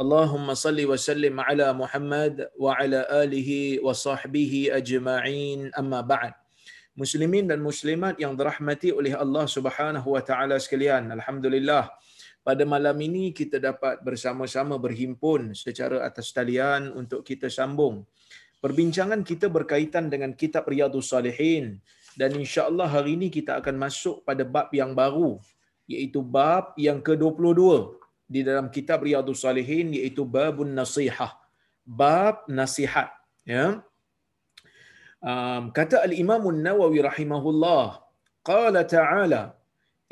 Allahumma salli wa sallim ala Muhammad wa ala alihi wa sahbihi ajma'in amma بعد Muslimin dan muslimat yang dirahmati oleh Allah Subhanahu wa taala sekalian. Alhamdulillah. Pada malam ini kita dapat bersama-sama berhimpun secara atas talian untuk kita sambung perbincangan kita berkaitan dengan kitab Riyadhus Salihin dan insya-Allah hari ini kita akan masuk pada bab yang baru iaitu bab yang ke-22 di dalam kitab Riyadhus Salihin iaitu babun nasihah. Bab nasihat, ya. Um, kata al-Imam An-Nawawi rahimahullah, qala ta'ala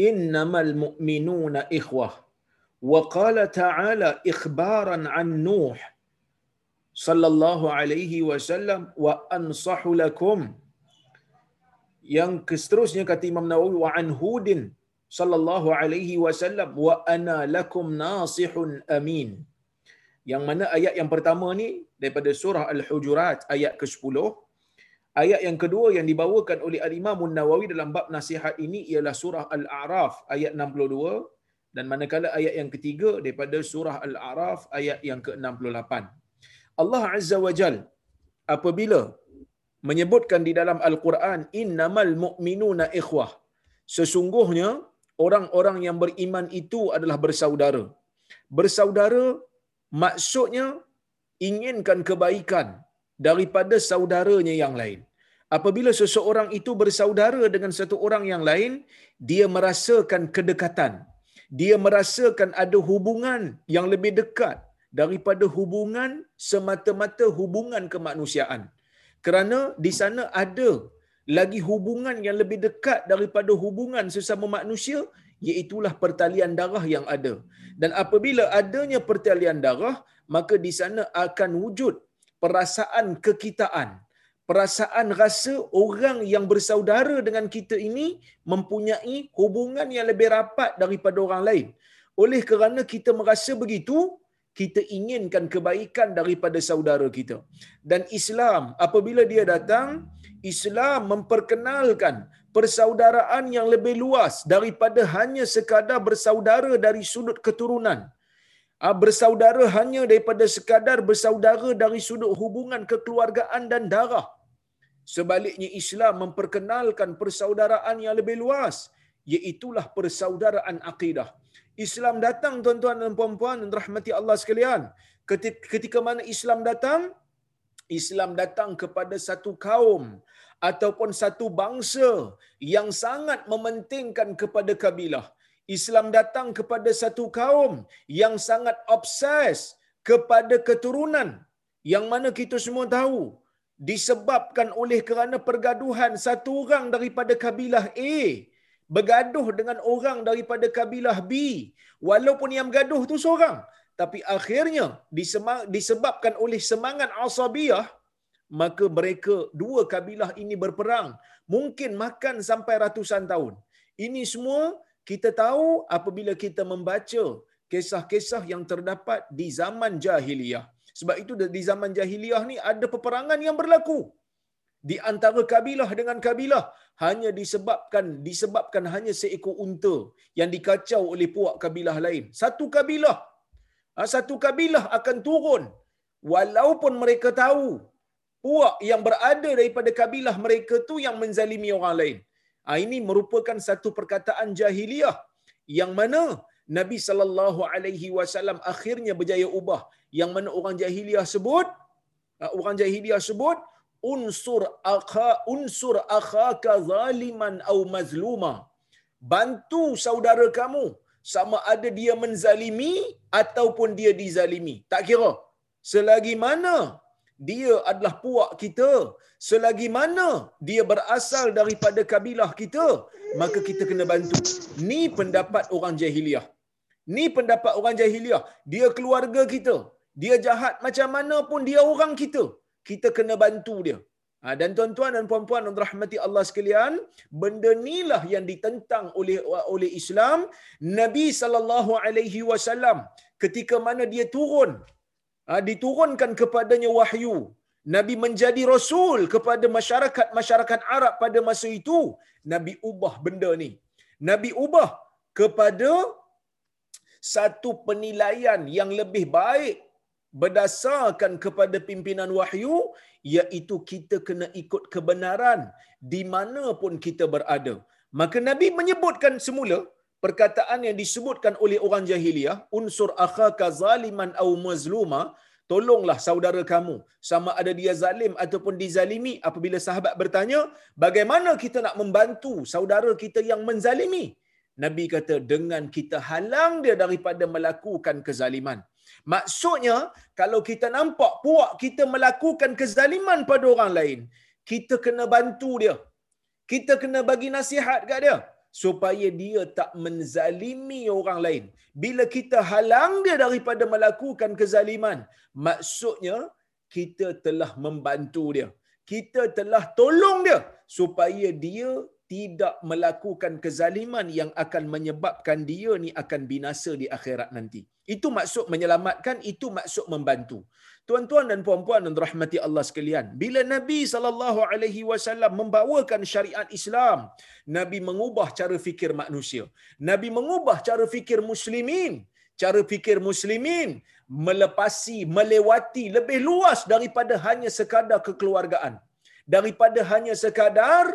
innamal mu'minuna ikhwah wa qala ta'ala ikhbaran an Nuh sallallahu alaihi wasallam wa ansahu lakum yang seterusnya kata Imam Nawawi wa an Hudin sallallahu alaihi wasallam wa ana lakum nasihun amin. Yang mana ayat yang pertama ni daripada surah Al-Hujurat ayat ke-10. Ayat yang kedua yang dibawakan oleh Al-Imam Nawawi dalam bab nasihat ini ialah surah Al-A'raf ayat 62 dan manakala ayat yang ketiga daripada surah Al-A'raf ayat yang ke-68. Allah Azza wa Jal apabila menyebutkan di dalam Al-Quran innamal mu'minuna ikhwah sesungguhnya orang-orang yang beriman itu adalah bersaudara. Bersaudara maksudnya inginkan kebaikan daripada saudaranya yang lain. Apabila seseorang itu bersaudara dengan satu orang yang lain, dia merasakan kedekatan. Dia merasakan ada hubungan yang lebih dekat daripada hubungan semata-mata hubungan kemanusiaan. Kerana di sana ada lagi hubungan yang lebih dekat daripada hubungan sesama manusia iaitulah pertalian darah yang ada. Dan apabila adanya pertalian darah, maka di sana akan wujud perasaan kekitaan. Perasaan rasa orang yang bersaudara dengan kita ini mempunyai hubungan yang lebih rapat daripada orang lain. Oleh kerana kita merasa begitu, kita inginkan kebaikan daripada saudara kita. Dan Islam apabila dia datang, Islam memperkenalkan persaudaraan yang lebih luas daripada hanya sekadar bersaudara dari sudut keturunan. Ah, bersaudara hanya daripada sekadar bersaudara dari sudut hubungan kekeluargaan dan darah. Sebaliknya Islam memperkenalkan persaudaraan yang lebih luas, iaitulah persaudaraan akidah. Islam datang tuan-tuan dan puan-puan dan rahmati Allah sekalian. Ketika mana Islam datang, Islam datang kepada satu kaum ataupun satu bangsa yang sangat mementingkan kepada kabilah. Islam datang kepada satu kaum yang sangat obses kepada keturunan yang mana kita semua tahu disebabkan oleh kerana pergaduhan satu orang daripada kabilah A bergaduh dengan orang daripada kabilah B walaupun yang bergaduh tu seorang tapi akhirnya disebabkan oleh semangat asabiyah maka mereka dua kabilah ini berperang. Mungkin makan sampai ratusan tahun. Ini semua kita tahu apabila kita membaca kisah-kisah yang terdapat di zaman jahiliyah. Sebab itu di zaman jahiliyah ni ada peperangan yang berlaku. Di antara kabilah dengan kabilah hanya disebabkan disebabkan hanya seekor unta yang dikacau oleh puak kabilah lain. Satu kabilah satu kabilah akan turun. Walaupun mereka tahu puak yang berada daripada kabilah mereka tu yang menzalimi orang lain. Ha, ini merupakan satu perkataan jahiliyah yang mana Nabi sallallahu alaihi wasallam akhirnya berjaya ubah. Yang mana orang jahiliyah sebut ha, orang jahiliyah sebut unsur akha unsur akhaka zaliman au mazluma. Bantu saudara kamu sama ada dia menzalimi ataupun dia dizalimi. Tak kira. Selagi mana dia adalah puak kita selagi mana dia berasal daripada kabilah kita maka kita kena bantu. Ni pendapat orang jahiliah. Ni pendapat orang jahiliah. Dia keluarga kita. Dia jahat macam mana pun dia orang kita, kita kena bantu dia. Ha, dan tuan-tuan dan puan-puan yang rahmati Allah sekalian, benda inilah yang ditentang oleh oleh Islam. Nabi sallallahu alaihi wasallam ketika mana dia turun, ha, diturunkan kepadanya wahyu. Nabi menjadi rasul kepada masyarakat-masyarakat Arab pada masa itu. Nabi ubah benda ni. Nabi ubah kepada satu penilaian yang lebih baik berdasarkan kepada pimpinan wahyu iaitu kita kena ikut kebenaran di mana pun kita berada. Maka Nabi menyebutkan semula perkataan yang disebutkan oleh orang jahiliah, unsur akhaka zaliman au mazluma, tolonglah saudara kamu sama ada dia zalim ataupun dizalimi apabila sahabat bertanya, bagaimana kita nak membantu saudara kita yang menzalimi? Nabi kata dengan kita halang dia daripada melakukan kezaliman. Maksudnya, kalau kita nampak puak kita melakukan kezaliman pada orang lain, kita kena bantu dia. Kita kena bagi nasihat kat dia supaya dia tak menzalimi orang lain. Bila kita halang dia daripada melakukan kezaliman, maksudnya kita telah membantu dia. Kita telah tolong dia supaya dia tidak melakukan kezaliman yang akan menyebabkan dia ni akan binasa di akhirat nanti. Itu maksud menyelamatkan, itu maksud membantu. Tuan-tuan dan puan-puan dan rahmati Allah sekalian, bila Nabi sallallahu alaihi wasallam membawakan syariat Islam, Nabi mengubah cara fikir manusia. Nabi mengubah cara fikir muslimin. Cara fikir muslimin melepasi, melewati lebih luas daripada hanya sekadar kekeluargaan. Daripada hanya sekadar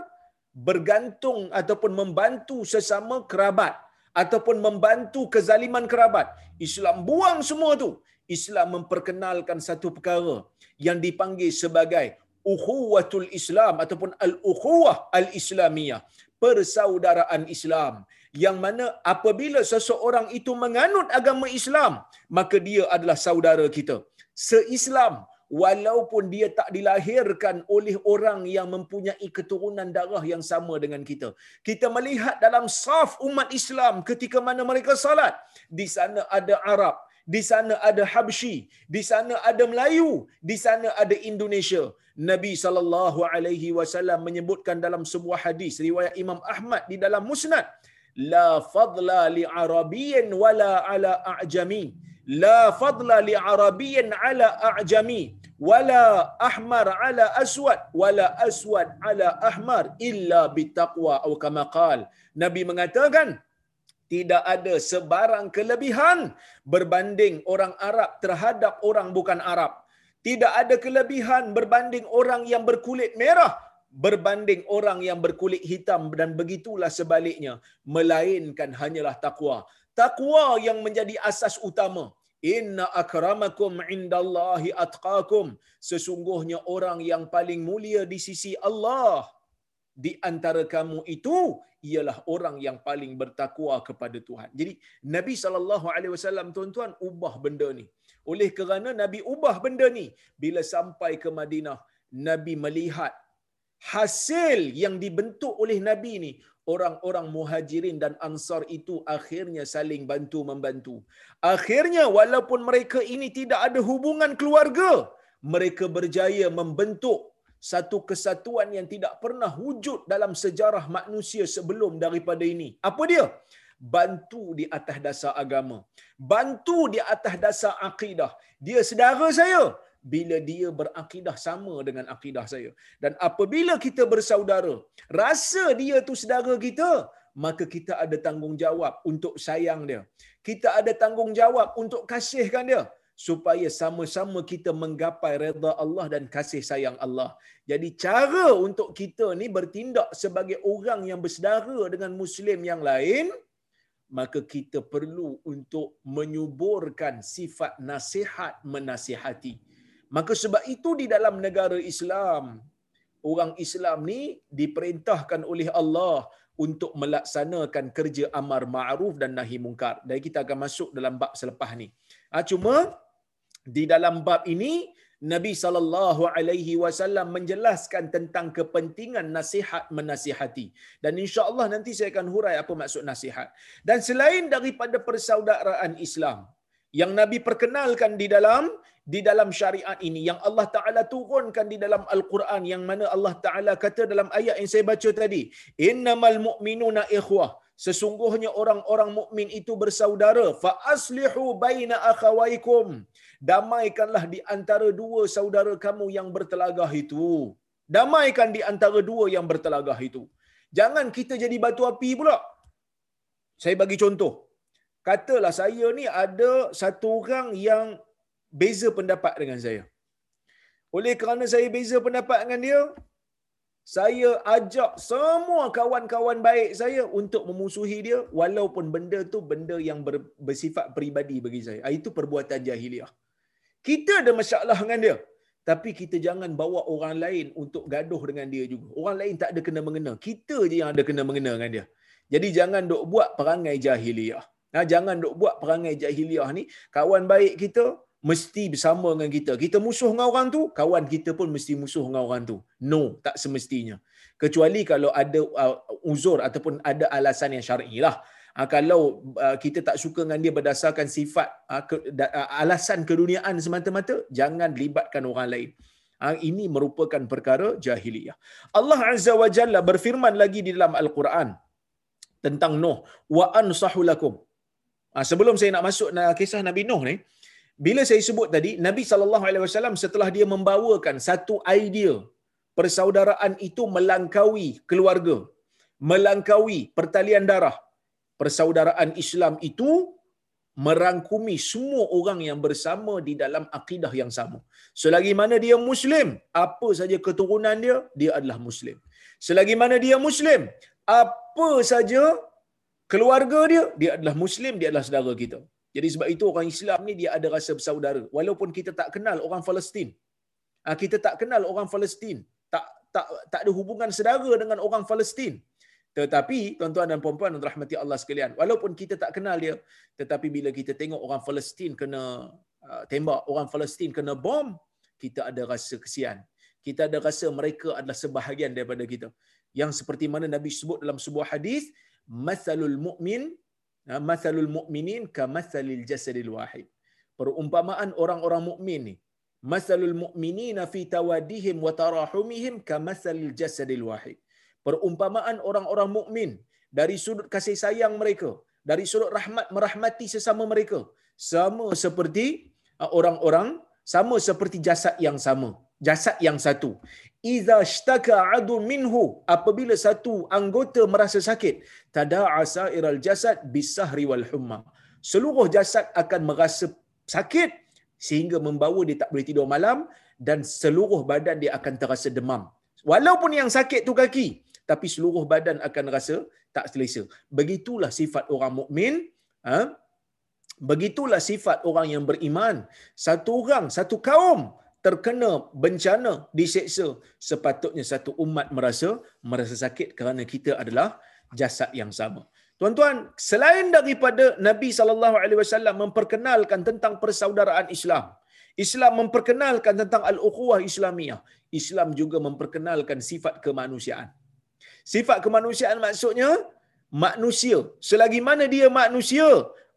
bergantung ataupun membantu sesama kerabat ataupun membantu kezaliman kerabat. Islam buang semua tu. Islam memperkenalkan satu perkara yang dipanggil sebagai ukhuwatul Islam ataupun al-ukhuwah al-Islamiyah. Persaudaraan Islam. Yang mana apabila seseorang itu menganut agama Islam, maka dia adalah saudara kita. Se-Islam, walaupun dia tak dilahirkan oleh orang yang mempunyai keturunan darah yang sama dengan kita. Kita melihat dalam saf umat Islam ketika mana mereka salat, di sana ada Arab, di sana ada Habsyi, di sana ada Melayu, di sana ada Indonesia. Nabi sallallahu alaihi wasallam menyebutkan dalam sebuah hadis riwayat Imam Ahmad di dalam Musnad, la fadla li arabiyyin wala ala a'jami. Fadla li arabiyyin ala a'jami wala ahmar ala aswad wala aswad ala ahmar illa bitaqwa atau kama qal nabi mengatakan tidak ada sebarang kelebihan berbanding orang Arab terhadap orang bukan Arab. Tidak ada kelebihan berbanding orang yang berkulit merah berbanding orang yang berkulit hitam dan begitulah sebaliknya. Melainkan hanyalah takwa. Takwa yang menjadi asas utama. Inna akramakum indallahi atqakum. Sesungguhnya orang yang paling mulia di sisi Allah di antara kamu itu ialah orang yang paling bertakwa kepada Tuhan. Jadi Nabi sallallahu alaihi wasallam tuan-tuan ubah benda ni. Oleh kerana Nabi ubah benda ni bila sampai ke Madinah, Nabi melihat hasil yang dibentuk oleh Nabi ni orang-orang muhajirin dan ansar itu akhirnya saling bantu membantu. Akhirnya walaupun mereka ini tidak ada hubungan keluarga, mereka berjaya membentuk satu kesatuan yang tidak pernah wujud dalam sejarah manusia sebelum daripada ini. Apa dia? Bantu di atas dasar agama. Bantu di atas dasar akidah. Dia saudara saya bila dia berakidah sama dengan akidah saya. Dan apabila kita bersaudara, rasa dia tu saudara kita, maka kita ada tanggungjawab untuk sayang dia. Kita ada tanggungjawab untuk kasihkan dia supaya sama-sama kita menggapai redha Allah dan kasih sayang Allah. Jadi cara untuk kita ni bertindak sebagai orang yang bersaudara dengan muslim yang lain maka kita perlu untuk menyuburkan sifat nasihat menasihati. Maka sebab itu di dalam negara Islam, orang Islam ni diperintahkan oleh Allah untuk melaksanakan kerja amar ma'ruf dan nahi mungkar. Dan kita akan masuk dalam bab selepas ni. Ha, cuma di dalam bab ini Nabi sallallahu alaihi wasallam menjelaskan tentang kepentingan nasihat menasihati. Dan insya-Allah nanti saya akan hurai apa maksud nasihat. Dan selain daripada persaudaraan Islam, yang Nabi perkenalkan di dalam di dalam syariat ini yang Allah Taala turunkan di dalam Al-Quran yang mana Allah Taala kata dalam ayat yang saya baca tadi innamal mu'minuna ikhwah. Sesungguhnya orang-orang mukmin itu bersaudara. Fa aslihu baina akhawaikum. Damaikanlah di antara dua saudara kamu yang bertelagah itu. Damaikan di antara dua yang bertelagah itu. Jangan kita jadi batu api pula. Saya bagi contoh. Katalah saya ni ada satu orang yang beza pendapat dengan saya oleh kerana saya beza pendapat dengan dia saya ajak semua kawan-kawan baik saya untuk memusuhi dia walaupun benda tu benda yang ber, bersifat peribadi bagi saya. Ah, itu perbuatan jahiliah. Kita ada masalah dengan dia. Tapi kita jangan bawa orang lain untuk gaduh dengan dia juga. Orang lain tak ada kena mengena. Kita je yang ada kena mengena dengan dia. Jadi jangan duk buat perangai jahiliah. Nah, jangan duk buat perangai jahiliah ni. Kawan baik kita, mesti bersama dengan kita. Kita musuh dengan orang tu, kawan kita pun mesti musuh dengan orang tu. No, tak semestinya. Kecuali kalau ada uh, uzur ataupun ada alasan yang syar'i lah. Uh, kalau uh, kita tak suka dengan dia berdasarkan sifat uh, ke, da, uh, alasan keduniaan semata-mata, jangan libatkan orang lain. Uh, ini merupakan perkara jahiliyah. Allah Azza wa Jalla berfirman lagi di dalam Al-Quran tentang Nuh. Wa ansahu lakum. Uh, sebelum saya nak masuk uh, kisah Nabi Nuh ni, bila saya sebut tadi Nabi sallallahu alaihi wasallam setelah dia membawakan satu idea persaudaraan itu melangkaui keluarga melangkaui pertalian darah persaudaraan Islam itu merangkumi semua orang yang bersama di dalam akidah yang sama. Selagi mana dia muslim, apa saja keturunan dia, dia adalah muslim. Selagi mana dia muslim, apa saja keluarga dia, dia adalah muslim, dia adalah saudara kita. Jadi sebab itu orang Islam ni dia ada rasa bersaudara. Walaupun kita tak kenal orang Palestin. Ah, kita tak kenal orang Palestin. Tak tak tak ada hubungan saudara dengan orang Palestin. Tetapi tuan-tuan dan puan-puan rahmati Allah sekalian, walaupun kita tak kenal dia, tetapi bila kita tengok orang Palestin kena uh, tembak, orang Palestin kena bom, kita ada rasa kesian. Kita ada rasa mereka adalah sebahagian daripada kita. Yang seperti mana Nabi sebut dalam sebuah hadis, "Matsalul mu'min masalul mu'minin ka masalil jasadil wahid. Perumpamaan orang-orang mukmin ni. Masalul mu'minina fi tawadihim wa tarahumihim ka masalil jasadil wahid. Perumpamaan orang-orang mukmin dari sudut kasih sayang mereka, dari sudut rahmat merahmati sesama mereka, sama seperti uh, orang-orang sama seperti jasad yang sama, jasad yang satu. Iza shtaka adu minhu apabila satu anggota merasa sakit tada'a sa'iral jasad bisahri wal humma. Seluruh jasad akan merasa sakit sehingga membawa dia tak boleh tidur malam dan seluruh badan dia akan terasa demam. Walaupun yang sakit tu kaki tapi seluruh badan akan rasa tak selesa. Begitulah sifat orang mukmin ha? begitulah sifat orang yang beriman. Satu orang satu kaum terkena bencana diseksa. Sepatutnya satu umat merasa merasa sakit kerana kita adalah jasad yang sama. Tuan-tuan selain daripada Nabi sallallahu alaihi wasallam memperkenalkan tentang persaudaraan Islam Islam memperkenalkan tentang al-ukhuwah Islamiyah Islam juga memperkenalkan sifat kemanusiaan. Sifat kemanusiaan maksudnya manusia. Selagi mana dia manusia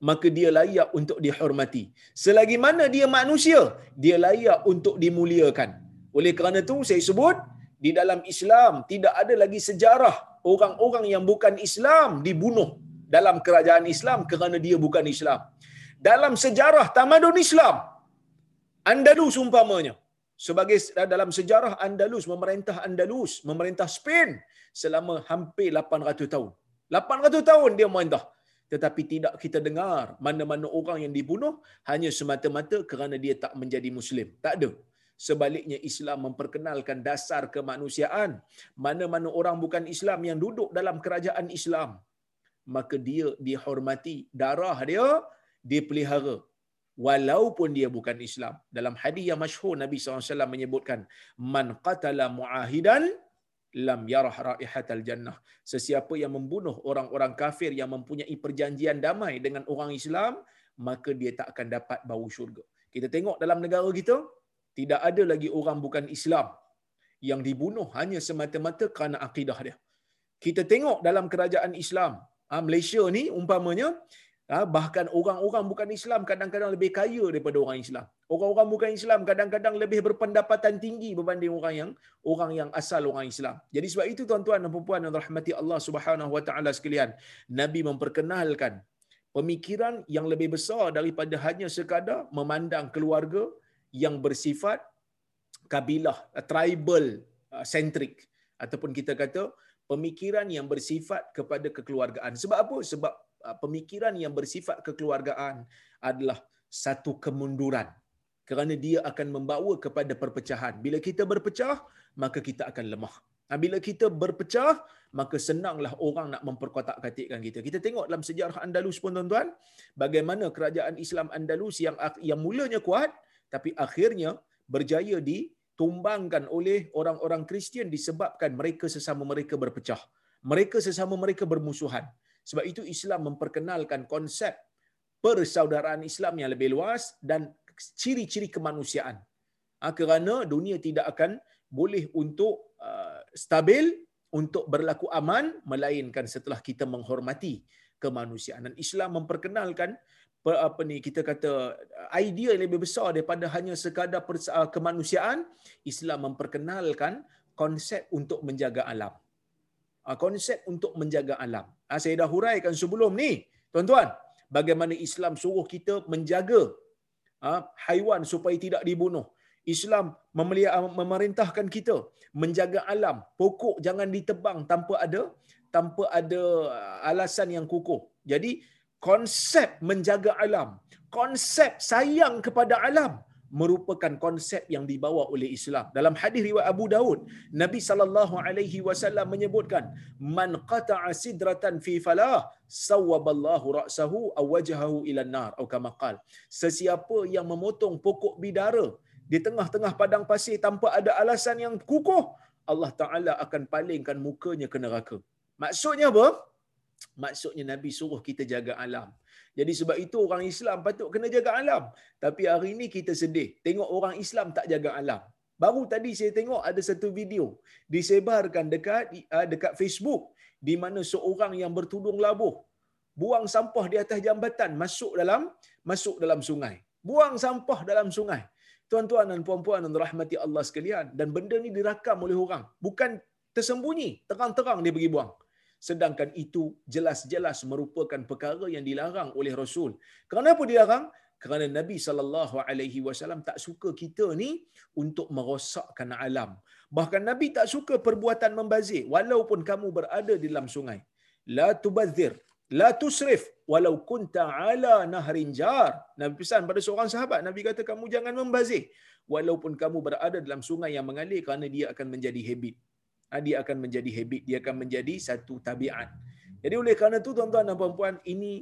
maka dia layak untuk dihormati. Selagi mana dia manusia, dia layak untuk dimuliakan. Oleh kerana itu saya sebut di dalam Islam tidak ada lagi sejarah orang-orang yang bukan Islam dibunuh dalam kerajaan Islam kerana dia bukan Islam. Dalam sejarah tamadun Islam, Andalus umpamanya, sebagai dalam sejarah Andalus memerintah Andalus, memerintah Spain selama hampir 800 tahun. 800 tahun dia memerintah tetapi tidak kita dengar mana-mana orang yang dibunuh hanya semata-mata kerana dia tak menjadi muslim. Tak ada. Sebaliknya Islam memperkenalkan dasar kemanusiaan. Mana-mana orang bukan Islam yang duduk dalam kerajaan Islam maka dia dihormati darah dia dipelihara. Walaupun dia bukan Islam. Dalam hadis yang masyhur Nabi SAW menyebutkan man qatala muahidan lam yarah raihatal jannah. Sesiapa yang membunuh orang-orang kafir yang mempunyai perjanjian damai dengan orang Islam, maka dia tak akan dapat bau syurga. Kita tengok dalam negara kita, tidak ada lagi orang bukan Islam yang dibunuh hanya semata-mata kerana akidah dia. Kita tengok dalam kerajaan Islam, ha, Malaysia ni umpamanya, ha, bahkan orang-orang bukan Islam kadang-kadang lebih kaya daripada orang Islam. Orang-orang bukan Islam kadang-kadang lebih berpendapatan tinggi berbanding orang yang orang yang asal orang Islam. Jadi sebab itu tuan-tuan dan puan-puan yang rahmati Allah Subhanahu wa taala sekalian, Nabi memperkenalkan pemikiran yang lebih besar daripada hanya sekadar memandang keluarga yang bersifat kabilah uh, tribal uh, centric ataupun kita kata pemikiran yang bersifat kepada kekeluargaan. Sebab apa? Sebab uh, pemikiran yang bersifat kekeluargaan adalah satu kemunduran kerana dia akan membawa kepada perpecahan. Bila kita berpecah, maka kita akan lemah. Bila kita berpecah, maka senanglah orang nak memperkotak-katikkan kita. Kita tengok dalam sejarah Andalus pun tuan-tuan, bagaimana kerajaan Islam Andalus yang yang mulanya kuat, tapi akhirnya berjaya ditumbangkan oleh orang-orang Kristian disebabkan mereka sesama mereka berpecah. Mereka sesama mereka bermusuhan. Sebab itu Islam memperkenalkan konsep persaudaraan Islam yang lebih luas dan ciri-ciri kemanusiaan. Ha, kerana dunia tidak akan boleh untuk uh, stabil, untuk berlaku aman, melainkan setelah kita menghormati kemanusiaan. Dan Islam memperkenalkan apa ni kita kata idea yang lebih besar daripada hanya sekadar uh, kemanusiaan Islam memperkenalkan konsep untuk menjaga alam konsep untuk menjaga alam saya dah huraikan sebelum ni tuan-tuan bagaimana Islam suruh kita menjaga haiwan supaya tidak dibunuh. Islam memerintahkan kita menjaga alam. Pokok jangan ditebang tanpa ada tanpa ada alasan yang kukuh. Jadi konsep menjaga alam, konsep sayang kepada alam merupakan konsep yang dibawa oleh Islam. Dalam hadis riwayat Abu Daud, Nabi sallallahu alaihi wasallam menyebutkan, "Man qata'a sidratan fi falah, sawwaballahu ra'sahu aw wajhahu ila nar." Atau kama qal. Sesiapa yang memotong pokok bidara di tengah-tengah padang pasir tanpa ada alasan yang kukuh, Allah Taala akan palingkan mukanya ke neraka. Maksudnya apa? Maksudnya Nabi suruh kita jaga alam. Jadi sebab itu orang Islam patut kena jaga alam. Tapi hari ini kita sedih. Tengok orang Islam tak jaga alam. Baru tadi saya tengok ada satu video disebarkan dekat uh, dekat Facebook di mana seorang yang bertudung labuh buang sampah di atas jambatan masuk dalam masuk dalam sungai. Buang sampah dalam sungai. Tuan-tuan dan puan-puan dan rahmati Allah sekalian dan benda ni dirakam oleh orang. Bukan tersembunyi, terang-terang dia pergi buang sedangkan itu jelas-jelas merupakan perkara yang dilarang oleh Rasul. Kenapa dilarang? Kerana Nabi sallallahu alaihi wasallam tak suka kita ni untuk merosakkan alam. Bahkan Nabi tak suka perbuatan membazir walaupun kamu berada di dalam sungai. La tubadzir, la tusrif walau kunta ala nahrin jar. Nabi pesan pada seorang sahabat, Nabi kata kamu jangan membazir walaupun kamu berada dalam sungai yang mengalir kerana dia akan menjadi habit. Ah, dia akan menjadi habit, dia akan menjadi satu tabiat. Jadi oleh kerana itu tuan-tuan dan puan-puan, ini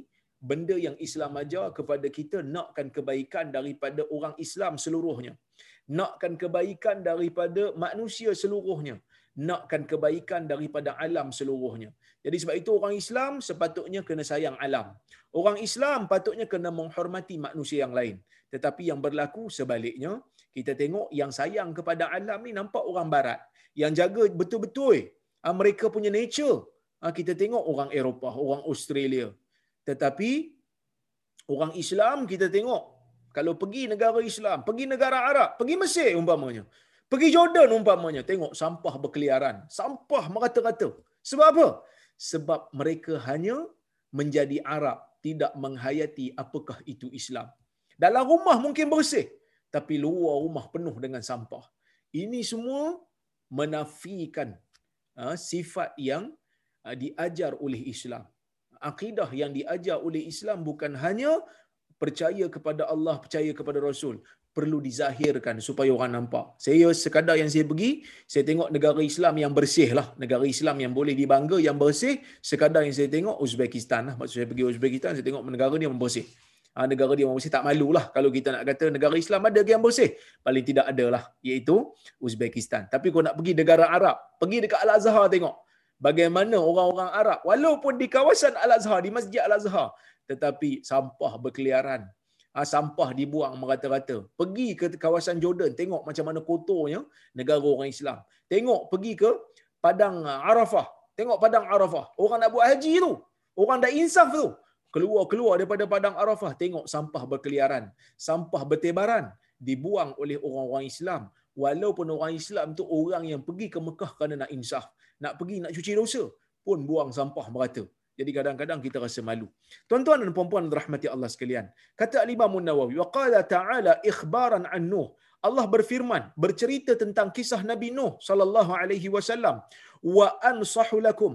benda yang Islam ajar kepada kita nakkan kebaikan daripada orang Islam seluruhnya. Nakkan kebaikan daripada manusia seluruhnya. Nakkan kebaikan daripada alam seluruhnya. Jadi sebab itu orang Islam sepatutnya kena sayang alam. Orang Islam patutnya kena menghormati manusia yang lain. Tetapi yang berlaku sebaliknya, kita tengok yang sayang kepada alam ni nampak orang barat yang jaga betul-betul uh, mereka punya nature. Uh, kita tengok orang Eropah, orang Australia. Tetapi orang Islam kita tengok kalau pergi negara Islam, pergi negara Arab, pergi Mesir umpamanya. Pergi Jordan umpamanya, tengok sampah berkeliaran, sampah merata-rata. Sebab apa? Sebab mereka hanya menjadi Arab, tidak menghayati apakah itu Islam. Dalam rumah mungkin bersih, tapi luar rumah penuh dengan sampah. Ini semua menafikan uh, sifat yang uh, diajar oleh Islam. Akidah yang diajar oleh Islam bukan hanya percaya kepada Allah, percaya kepada Rasul. Perlu dizahirkan supaya orang nampak. Saya sekadar yang saya pergi, saya tengok negara Islam yang bersih lah. Negara Islam yang boleh dibangga, yang bersih. Sekadar yang saya tengok Uzbekistan lah. Maksud saya pergi Uzbekistan, saya tengok negara ni yang bersih. Ha, negara dia yang bersih tak malulah kalau kita nak kata negara Islam ada yang bersih. Paling tidak ada lah iaitu Uzbekistan. Tapi kau nak pergi negara Arab pergi dekat Al-Azhar tengok. Bagaimana orang-orang Arab walaupun di kawasan Al-Azhar di Masjid Al-Azhar tetapi sampah berkeliaran. Ha, sampah dibuang merata-rata. Pergi ke kawasan Jordan tengok macam mana kotornya negara orang Islam. Tengok pergi ke padang Arafah. Tengok padang Arafah. Orang nak buat haji tu. Orang dah insaf tu keluar-keluar daripada padang Arafah tengok sampah berkeliaran, sampah bertebaran dibuang oleh orang-orang Islam walaupun orang Islam tu orang yang pergi ke Mekah kerana nak insaf nak pergi nak cuci dosa pun buang sampah merata jadi kadang-kadang kita rasa malu. Tuan-tuan dan puan-puan rahmati Allah sekalian. Kata Al-Imam Nawawi, wa qala ta'ala ikhbaran an Nuh. Allah berfirman, bercerita tentang kisah Nabi Nuh sallallahu alaihi wasallam. Wa ansahu lakum.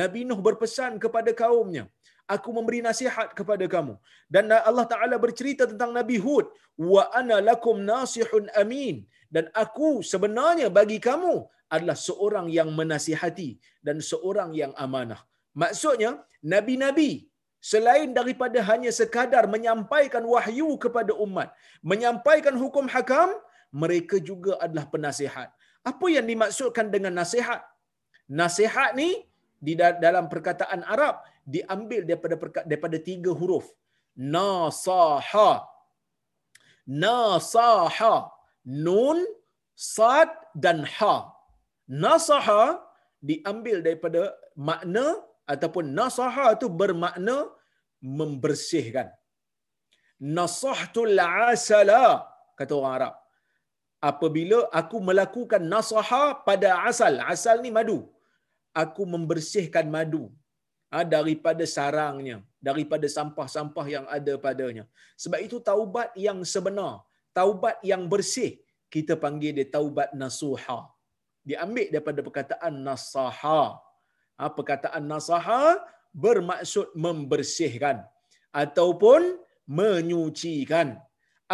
Nabi Nuh berpesan kepada kaumnya, aku memberi nasihat kepada kamu. Dan Allah Taala bercerita tentang Nabi Hud, wa ana lakum nasihun amin. Dan aku sebenarnya bagi kamu adalah seorang yang menasihati dan seorang yang amanah. Maksudnya, nabi-nabi selain daripada hanya sekadar menyampaikan wahyu kepada umat, menyampaikan hukum hakam, mereka juga adalah penasihat. Apa yang dimaksudkan dengan nasihat? Nasihat ni di dalam perkataan Arab diambil daripada daripada tiga huruf. Nasaha. Nasaha. Nun, sad dan ha. Nasaha diambil daripada makna ataupun nasaha itu bermakna membersihkan. Nasahtul asala kata orang Arab. Apabila aku melakukan nasaha pada asal, asal ni madu. Aku membersihkan madu daripada sarangnya, daripada sampah-sampah yang ada padanya. Sebab itu taubat yang sebenar, taubat yang bersih, kita panggil dia taubat nasuha. Diambil daripada perkataan nasaha ha, perkataan nasaha bermaksud membersihkan ataupun menyucikan.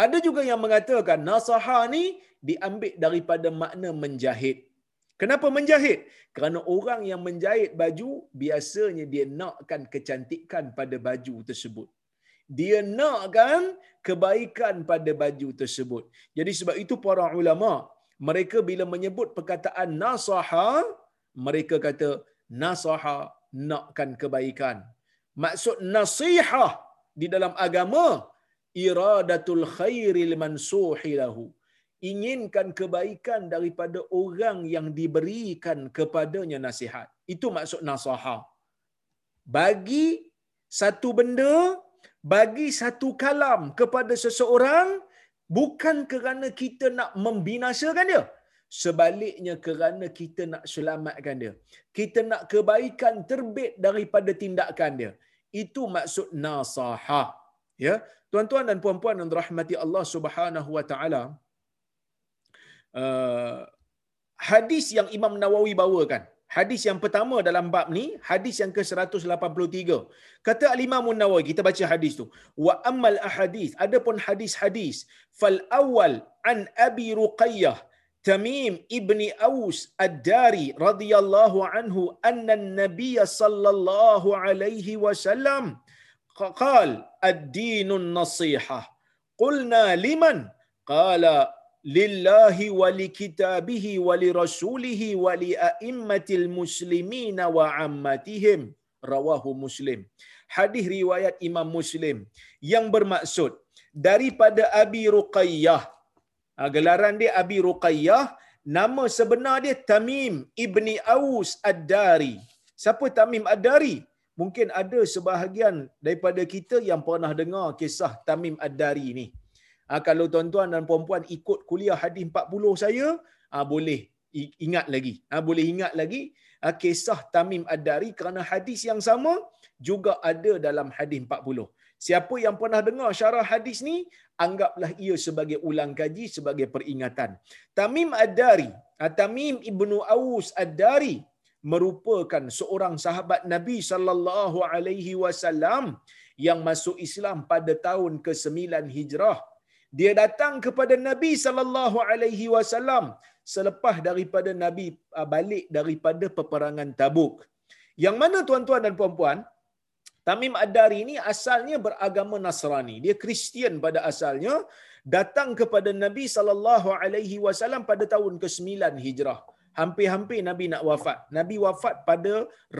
Ada juga yang mengatakan nasaha ni diambil daripada makna menjahit. Kenapa menjahit? Kerana orang yang menjahit baju biasanya dia nakkan kecantikan pada baju tersebut. Dia nakkan kebaikan pada baju tersebut. Jadi sebab itu para ulama mereka bila menyebut perkataan nasaha mereka kata nasaha nakkan kebaikan. Maksud nasihah di dalam agama iradatul khairil mansuhi lahu. Inginkan kebaikan daripada orang yang diberikan kepadanya nasihat. Itu maksud nasaha. Bagi satu benda, bagi satu kalam kepada seseorang, bukan kerana kita nak membinasakan dia, sebaliknya kerana kita nak selamatkan dia. Kita nak kebaikan terbit daripada tindakan dia. Itu maksud nasaha. Ya? Tuan-tuan dan puan-puan yang dirahmati Allah Subhanahu wa taala uh, hadis yang Imam Nawawi bawakan. Hadis yang pertama dalam bab ni, hadis yang ke-183. Kata Al-Imam Nawawi, kita baca hadis tu. Wa ammal ahadith, adapun hadis-hadis. Fal awal an Abi Ruqayyah, Tamim ibni Aus Ad-Dari radhiyallahu anhu anna an-nabiy sallallahu alaihi wasallam qala ad-dinun nasiha qulna liman qala lillahi wa li kitabihi wa li rasulihi wa li a'immatil muslimina wa ammatihim. Rawahu muslim. Hadis riwayat imam muslim. Yang bermaksud daripada abi ruqayyah ah, gelaran dia abi ruqayyah nama sebenar dia tamim ibni aus ad-dari. Siapa tamim ad-dari? Mungkin ada sebahagian daripada kita yang pernah dengar kisah tamim ad-dari ni. Ha, kalau tuan-tuan dan puan-puan ikut kuliah hadis 40 saya, ha, boleh ingat lagi. Ha, boleh ingat lagi ha, kisah Tamim Ad-Dari kerana hadis yang sama juga ada dalam hadis 40. Siapa yang pernah dengar syarah hadis ni, anggaplah ia sebagai ulang kaji, sebagai peringatan. Tamim Ad-Dari, ah, Tamim Ibnu Aus Ad-Dari merupakan seorang sahabat Nabi sallallahu alaihi wasallam yang masuk Islam pada tahun ke-9 Hijrah. Dia datang kepada Nabi sallallahu alaihi wasallam selepas daripada Nabi ah, balik daripada peperangan Tabuk. Yang mana tuan-tuan dan puan-puan, Tamim Ad-Dari ini asalnya beragama Nasrani. Dia Kristian pada asalnya, datang kepada Nabi sallallahu alaihi wasallam pada tahun ke-9 Hijrah. Hampir-hampir Nabi nak wafat. Nabi wafat pada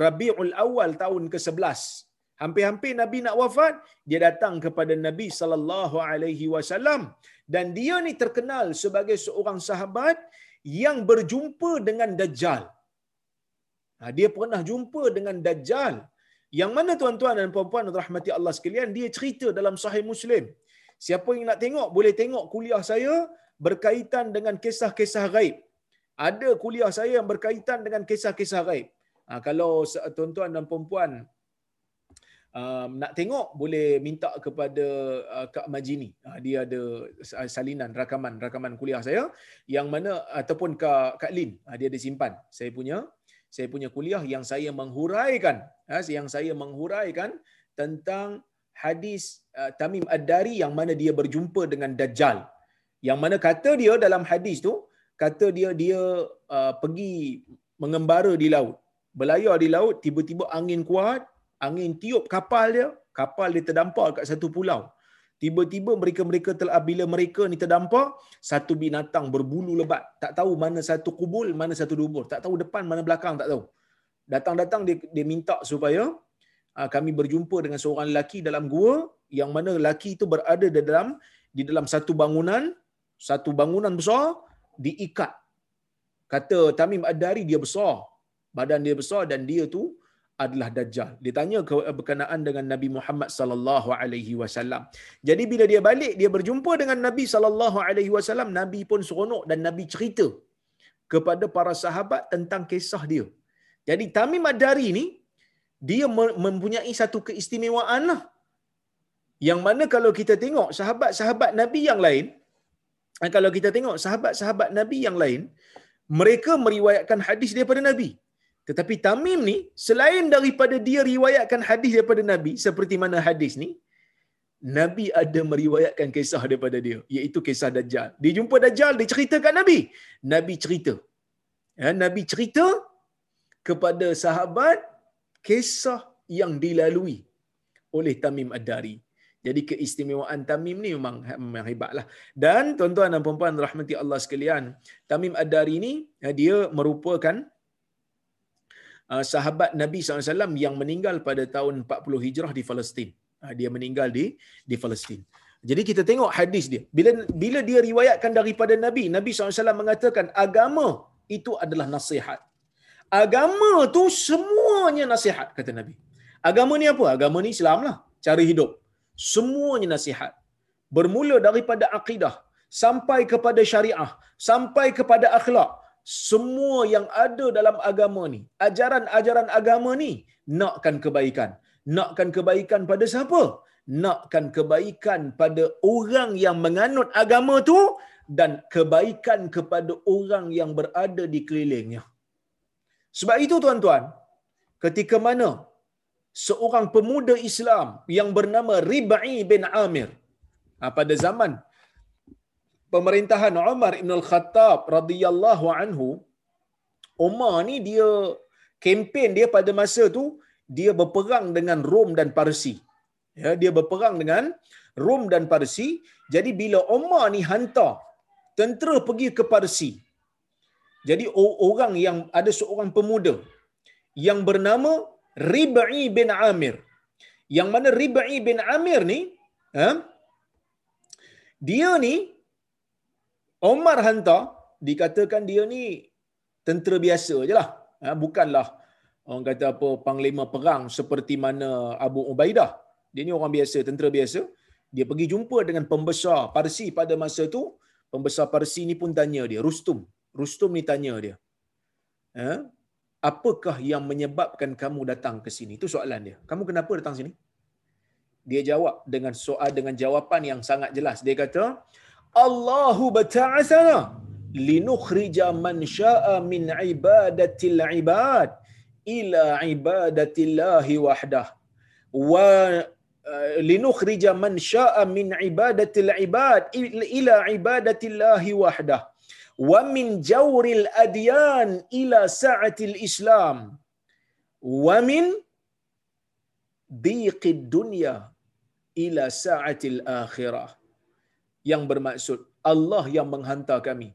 Rabiul Awal tahun ke-11. Hampir-hampir Nabi nak wafat, dia datang kepada Nabi sallallahu alaihi wasallam dan dia ni terkenal sebagai seorang sahabat yang berjumpa dengan Dajjal. Ha, dia pernah jumpa dengan Dajjal yang mana tuan-tuan dan puan-puan rahmati Allah sekalian, dia cerita dalam sahih Muslim. Siapa yang nak tengok boleh tengok kuliah saya berkaitan dengan kisah-kisah gaib. Ada kuliah saya yang berkaitan dengan kisah-kisah gaib. Ha, kalau tuan-tuan dan puan-puan um, nak tengok boleh minta kepada uh, Kak Majini. Uh, dia ada salinan rakaman rakaman kuliah saya yang mana ataupun Kak Kak Lin. Uh, dia ada simpan. Saya punya saya punya kuliah yang saya menghuraikan uh, yang saya menghuraikan tentang hadis uh, Tamim Ad-Dari yang mana dia berjumpa dengan Dajjal. Yang mana kata dia dalam hadis tu kata dia dia uh, pergi mengembara di laut. Berlayar di laut tiba-tiba angin kuat angin tiup kapal dia, kapal dia terdampar kat satu pulau. Tiba-tiba mereka-mereka telah bila mereka ni terdampar, satu binatang berbulu lebat. Tak tahu mana satu kubul, mana satu dubur. Tak tahu depan, mana belakang, tak tahu. Datang-datang dia, dia minta supaya uh, kami berjumpa dengan seorang lelaki dalam gua yang mana lelaki itu berada di dalam di dalam satu bangunan, satu bangunan besar diikat. Kata Tamim Ad-Dari dia besar. Badan dia besar dan dia tu adalah dajjal. Dia tanya berkenaan dengan Nabi Muhammad sallallahu alaihi wasallam. Jadi bila dia balik dia berjumpa dengan Nabi sallallahu alaihi wasallam, Nabi pun seronok dan Nabi cerita kepada para sahabat tentang kisah dia. Jadi Tamim Ad-Dari ni dia mempunyai satu keistimewaan lah. Yang mana kalau kita tengok sahabat-sahabat Nabi yang lain, eh, kalau kita tengok sahabat-sahabat Nabi yang lain, mereka meriwayatkan hadis daripada Nabi. Tetapi Tamim ni selain daripada dia riwayatkan hadis daripada Nabi seperti mana hadis ni Nabi ada meriwayatkan kisah daripada dia iaitu kisah Dajjal. Dia jumpa Dajjal dia ceritakan Nabi. Nabi cerita. Ya, Nabi cerita kepada sahabat kisah yang dilalui oleh Tamim Ad-Dari. Jadi keistimewaan Tamim ni memang memang hebatlah. Dan tuan-tuan dan puan-puan rahmati Allah sekalian, Tamim Ad-Dari ni ya, dia merupakan sahabat Nabi SAW yang meninggal pada tahun 40 Hijrah di Palestin. Uh, dia meninggal di di Palestin. Jadi kita tengok hadis dia. Bila bila dia riwayatkan daripada Nabi, Nabi SAW mengatakan agama itu adalah nasihat. Agama tu semuanya nasihat kata Nabi. Agama ni apa? Agama ni Islam lah. Cara hidup. Semuanya nasihat. Bermula daripada akidah sampai kepada syariah, sampai kepada akhlak, semua yang ada dalam agama ni, ajaran-ajaran agama ni, nakkan kebaikan. Nakkan kebaikan pada siapa? Nakkan kebaikan pada orang yang menganut agama tu dan kebaikan kepada orang yang berada di kelilingnya. Sebab itu tuan-tuan, ketika mana seorang pemuda Islam yang bernama Rib'i bin Amir ha, pada zaman pemerintahan Umar Ibn Al-Khattab radhiyallahu anhu, Umar ni dia kempen dia pada masa tu dia berperang dengan Rom dan Parsi. Ya, dia berperang dengan Rom dan Parsi. Jadi bila Umar ni hantar tentera pergi ke Parsi. Jadi orang yang ada seorang pemuda yang bernama Rib'i bin Amir. Yang mana Rib'i bin Amir ni, ha, dia ni Omar hantar dikatakan dia ni tentera biasa je lah. Ha, bukanlah orang kata apa panglima perang seperti mana Abu Ubaidah. Dia ni orang biasa, tentera biasa. Dia pergi jumpa dengan pembesar Parsi pada masa tu. Pembesar Parsi ni pun tanya dia, Rustum. Rustum ni tanya dia. Ha? Apakah yang menyebabkan kamu datang ke sini? Itu soalan dia. Kamu kenapa datang sini? Dia jawab dengan soal dengan jawapan yang sangat jelas. Dia kata, Allahu bata'athana linukhrija man sya'a min ibadatil ibad ila ibadatillahi wahdah. Wa uh, linukhrija man sya'a min ibadatil ibad ila ibadatillahi wahdah. Wa min jawril adyan ila sa'atil islam. Wa min diqid dunya ila sa'atil akhirah yang bermaksud Allah yang menghantar kami.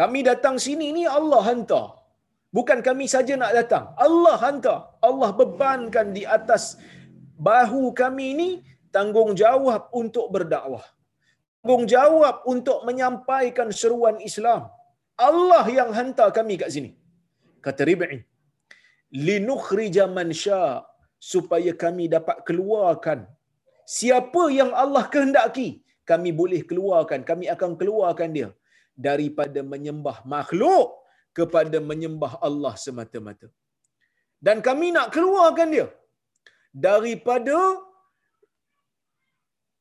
Kami datang sini ni Allah hantar. Bukan kami saja nak datang. Allah hantar. Allah bebankan di atas bahu kami ni tanggungjawab untuk berdakwah. Tanggungjawab untuk menyampaikan seruan Islam. Allah yang hantar kami kat sini. Kata Rib'i. Linukhrija man supaya kami dapat keluarkan siapa yang Allah kehendaki kami boleh keluarkan kami akan keluarkan dia daripada menyembah makhluk kepada menyembah Allah semata-mata dan kami nak keluarkan dia daripada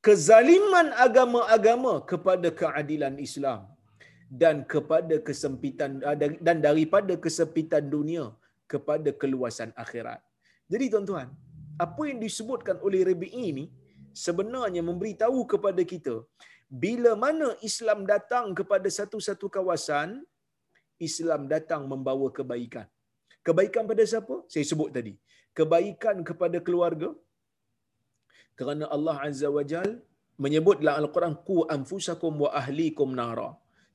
kezaliman agama-agama kepada keadilan Islam dan kepada kesempitan ah, dan daripada kesempitan dunia kepada keluasan akhirat. Jadi tuan-tuan, apa yang disebutkan oleh Rabi'i ini sebenarnya memberitahu kepada kita bila mana Islam datang kepada satu-satu kawasan, Islam datang membawa kebaikan. Kebaikan pada siapa? Saya sebut tadi. Kebaikan kepada keluarga. Kerana Allah Azza wa Jal menyebut dalam Al-Quran, Ku anfusakum wa ahlikum nara.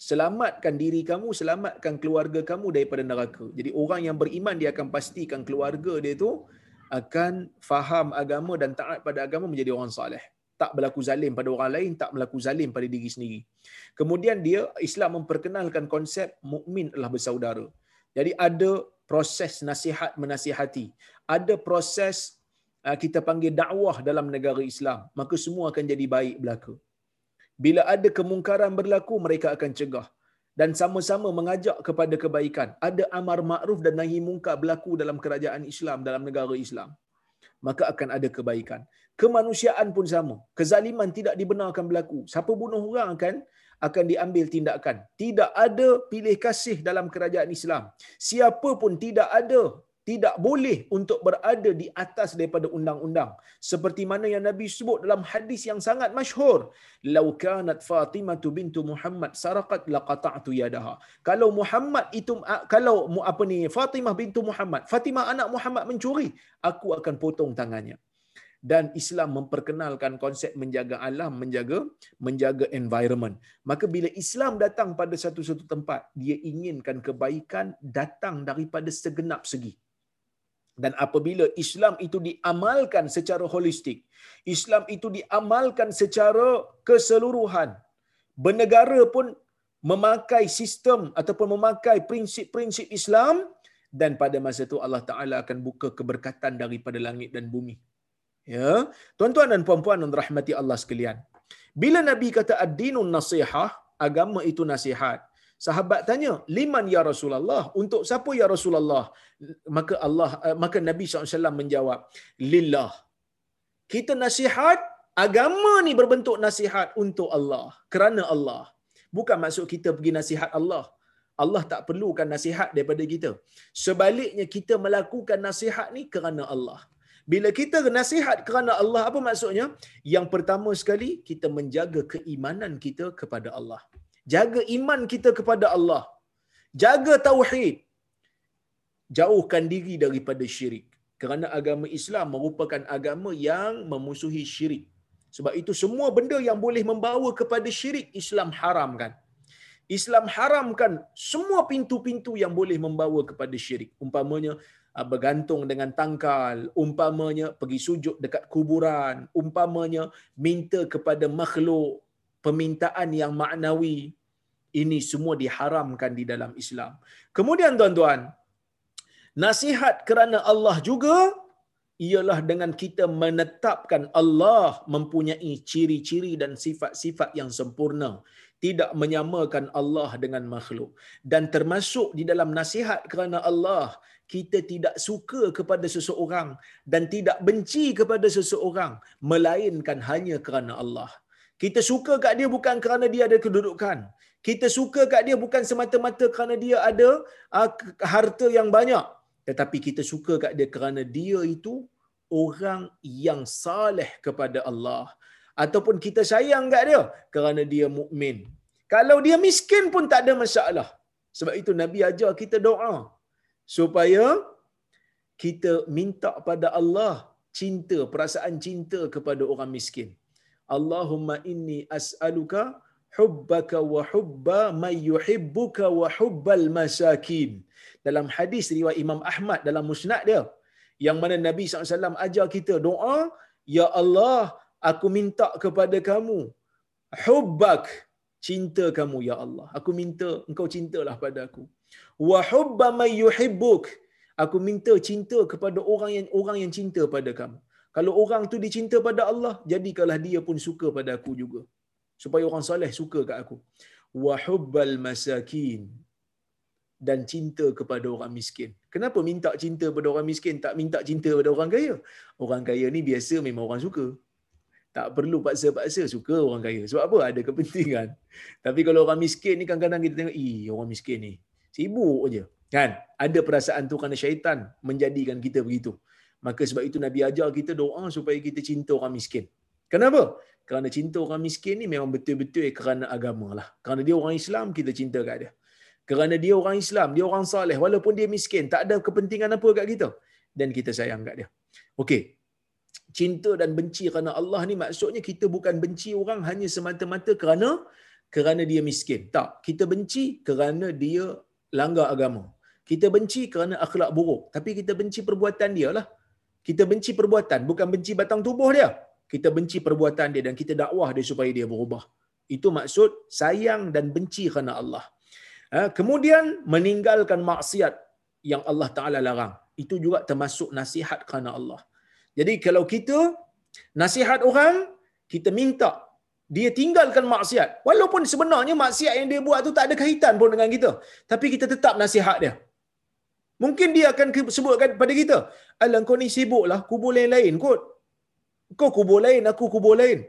Selamatkan diri kamu, selamatkan keluarga kamu daripada neraka. Jadi orang yang beriman, dia akan pastikan keluarga dia tu akan faham agama dan taat pada agama menjadi orang saleh. Tak berlaku zalim pada orang lain, tak berlaku zalim pada diri sendiri. Kemudian dia Islam memperkenalkan konsep mukmin adalah bersaudara. Jadi ada proses nasihat menasihati. Ada proses uh, kita panggil dakwah dalam negara Islam. Maka semua akan jadi baik belaka. Bila ada kemungkaran berlaku, mereka akan cegah. Dan sama-sama mengajak kepada kebaikan. Ada amar ma'ruf dan nahi mungkar berlaku dalam kerajaan Islam, dalam negara Islam. Maka akan ada kebaikan. Kemanusiaan pun sama. Kezaliman tidak dibenarkan berlaku. Siapa bunuh orang akan akan diambil tindakan. Tidak ada pilih kasih dalam kerajaan Islam. Siapa pun tidak ada tidak boleh untuk berada di atas daripada undang-undang seperti mana yang Nabi sebut dalam hadis yang sangat masyhur lau kanat Fatimah bintu Muhammad saraqat laqata'tu yadaha kalau Muhammad itu kalau apa ni Fatimah bintu Muhammad Fatimah anak Muhammad mencuri aku akan potong tangannya dan Islam memperkenalkan konsep menjaga alam, menjaga menjaga environment. Maka bila Islam datang pada satu-satu tempat, dia inginkan kebaikan datang daripada segenap segi. Dan apabila Islam itu diamalkan secara holistik, Islam itu diamalkan secara keseluruhan, bernegara pun memakai sistem ataupun memakai prinsip-prinsip Islam dan pada masa itu Allah Taala akan buka keberkatan daripada langit dan bumi. Ya, tuan-tuan dan puan-puan yang dirahmati Allah sekalian. Bila Nabi kata ad-dinun nasihah, agama itu nasihat. Sahabat tanya, "Liman ya Rasulullah? Untuk siapa ya Rasulullah?" Maka Allah eh, maka Nabi SAW menjawab, "Lillah." Kita nasihat, agama ni berbentuk nasihat untuk Allah, kerana Allah. Bukan maksud kita pergi nasihat Allah. Allah tak perlukan nasihat daripada kita. Sebaliknya kita melakukan nasihat ni kerana Allah. Bila kita nasihat kerana Allah, apa maksudnya? Yang pertama sekali, kita menjaga keimanan kita kepada Allah jaga iman kita kepada Allah. Jaga tauhid. Jauhkan diri daripada syirik. Kerana agama Islam merupakan agama yang memusuhi syirik. Sebab itu semua benda yang boleh membawa kepada syirik Islam haramkan. Islam haramkan semua pintu-pintu yang boleh membawa kepada syirik. Umpamanya ah, bergantung dengan tangkal. Umpamanya pergi sujud dekat kuburan. Umpamanya minta kepada makhluk. Permintaan yang maknawi ini semua diharamkan di dalam Islam. Kemudian tuan-tuan, nasihat kerana Allah juga ialah dengan kita menetapkan Allah mempunyai ciri-ciri dan sifat-sifat yang sempurna. Tidak menyamakan Allah dengan makhluk. Dan termasuk di dalam nasihat kerana Allah, kita tidak suka kepada seseorang dan tidak benci kepada seseorang, melainkan hanya kerana Allah. Kita suka kat dia bukan kerana dia ada kedudukan. Kita suka kat dia bukan semata-mata kerana dia ada uh, harta yang banyak. Tetapi kita suka kat dia kerana dia itu orang yang saleh kepada Allah. Ataupun kita sayang kat dia kerana dia mukmin. Kalau dia miskin pun tak ada masalah. Sebab itu Nabi ajar kita doa. Supaya kita minta pada Allah cinta, perasaan cinta kepada orang miskin. Allahumma inni as'aluka hubbaka wa hubba man yuhibbuka wa hubbal masakin. Dalam hadis riwayat Imam Ahmad dalam musnad dia yang mana Nabi SAW ajar kita doa, Ya Allah, aku minta kepada kamu hubbak, cinta kamu ya Allah. Aku minta engkau cintalah pada aku. Wa hubba man yuhibbuk, aku minta cinta kepada orang yang orang yang cinta pada kamu. Kalau orang tu dicinta pada Allah, jadikanlah dia pun suka pada aku juga. Supaya orang soleh suka kat aku. Wa hubbal masakin dan cinta kepada orang miskin. Kenapa minta cinta pada orang miskin, tak minta cinta pada orang kaya? Orang kaya ni biasa memang orang suka. Tak perlu paksa-paksa suka orang kaya. Sebab apa? Ada kepentingan. Tapi kalau orang miskin ni kadang-kadang kita tengok, ih orang miskin ni sibuk je. Kan? Ada perasaan tu kerana syaitan menjadikan kita begitu. Maka sebab itu Nabi ajar kita doa supaya kita cinta orang miskin. Kenapa? Kerana cinta orang miskin ni memang betul-betul kerana agama lah. Kerana dia orang Islam, kita cinta kat dia. Kerana dia orang Islam, dia orang saleh, walaupun dia miskin, tak ada kepentingan apa kat kita. Dan kita sayang kat dia. Okey. Cinta dan benci kerana Allah ni maksudnya kita bukan benci orang hanya semata-mata kerana kerana dia miskin. Tak. Kita benci kerana dia langgar agama. Kita benci kerana akhlak buruk. Tapi kita benci perbuatan dia lah. Kita benci perbuatan, bukan benci batang tubuh dia. Kita benci perbuatan dia dan kita dakwah dia supaya dia berubah. Itu maksud sayang dan benci kerana Allah. Ha, kemudian meninggalkan maksiat yang Allah Ta'ala larang. Itu juga termasuk nasihat kerana Allah. Jadi kalau kita nasihat orang, kita minta dia tinggalkan maksiat. Walaupun sebenarnya maksiat yang dia buat tu tak ada kaitan pun dengan kita. Tapi kita tetap nasihat dia. Mungkin dia akan sebutkan pada kita, Alah kau ni sibuklah, kubur lain-lain kot. Kau kubur lain, aku kubur lain.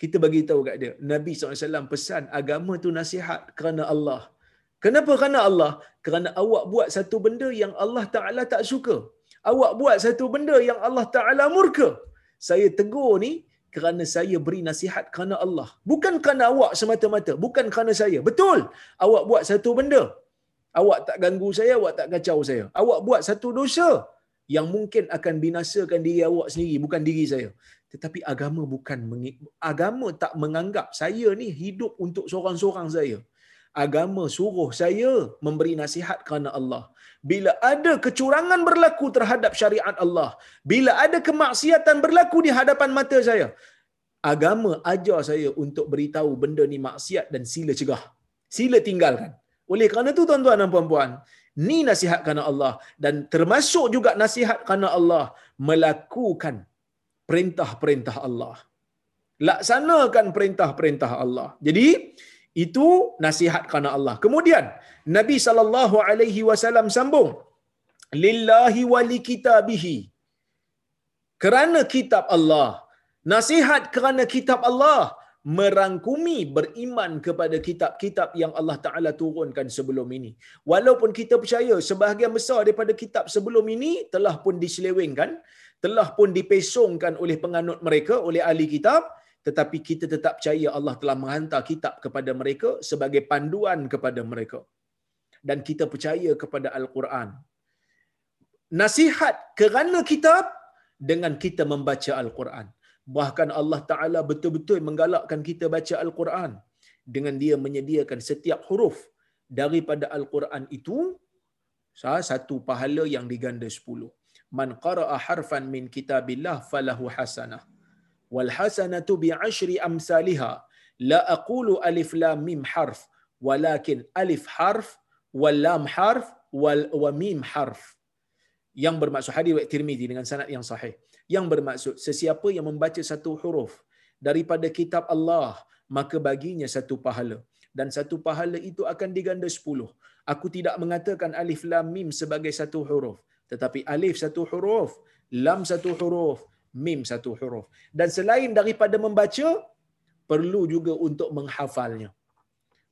Kita bagi tahu kat dia, Nabi SAW pesan agama tu nasihat kerana Allah. Kenapa kerana Allah? Kerana awak buat satu benda yang Allah Ta'ala tak suka. Awak buat satu benda yang Allah Ta'ala murka. Saya tegur ni kerana saya beri nasihat kerana Allah. Bukan kerana awak semata-mata. Bukan kerana saya. Betul. Awak buat satu benda. Awak tak ganggu saya, awak tak kacau saya. Awak buat satu dosa yang mungkin akan binasakan diri awak sendiri, bukan diri saya. Tetapi agama bukan agama tak menganggap saya ni hidup untuk seorang-seorang saya. Agama suruh saya memberi nasihat kerana Allah. Bila ada kecurangan berlaku terhadap syariat Allah, bila ada kemaksiatan berlaku di hadapan mata saya, agama ajar saya untuk beritahu benda ni maksiat dan sila cegah. Sila tinggalkan. Oleh kerana itu tuan-tuan dan puan-puan, ni nasihat kerana Allah dan termasuk juga nasihat kerana Allah melakukan perintah-perintah Allah. Laksanakan perintah-perintah Allah. Jadi itu nasihat kerana Allah. Kemudian Nabi sallallahu alaihi wasallam sambung lillahi wa likitabihi. Kerana kitab Allah. Nasihat kerana kitab Allah merangkumi beriman kepada kitab-kitab yang Allah Ta'ala turunkan sebelum ini. Walaupun kita percaya sebahagian besar daripada kitab sebelum ini telah pun diselewengkan, telah pun dipesongkan oleh penganut mereka, oleh ahli kitab, tetapi kita tetap percaya Allah telah menghantar kitab kepada mereka sebagai panduan kepada mereka. Dan kita percaya kepada Al-Quran. Nasihat kerana kitab dengan kita membaca Al-Quran. Bahkan Allah Ta'ala betul-betul menggalakkan kita baca Al-Quran dengan dia menyediakan setiap huruf daripada Al-Quran itu satu pahala yang diganda sepuluh. Man qara'a harfan min kitabillah falahu hasanah. Wal hasanatu bi'ashri amsalihha. La aqulu alif lam mim harf. Walakin alif harf wal lam harf wal wa mim harf. Yang bermaksud hadis Tirmizi dengan sanad yang sahih yang bermaksud sesiapa yang membaca satu huruf daripada kitab Allah maka baginya satu pahala dan satu pahala itu akan diganda sepuluh. Aku tidak mengatakan alif lam mim sebagai satu huruf tetapi alif satu huruf, lam satu huruf, mim satu huruf. Dan selain daripada membaca perlu juga untuk menghafalnya.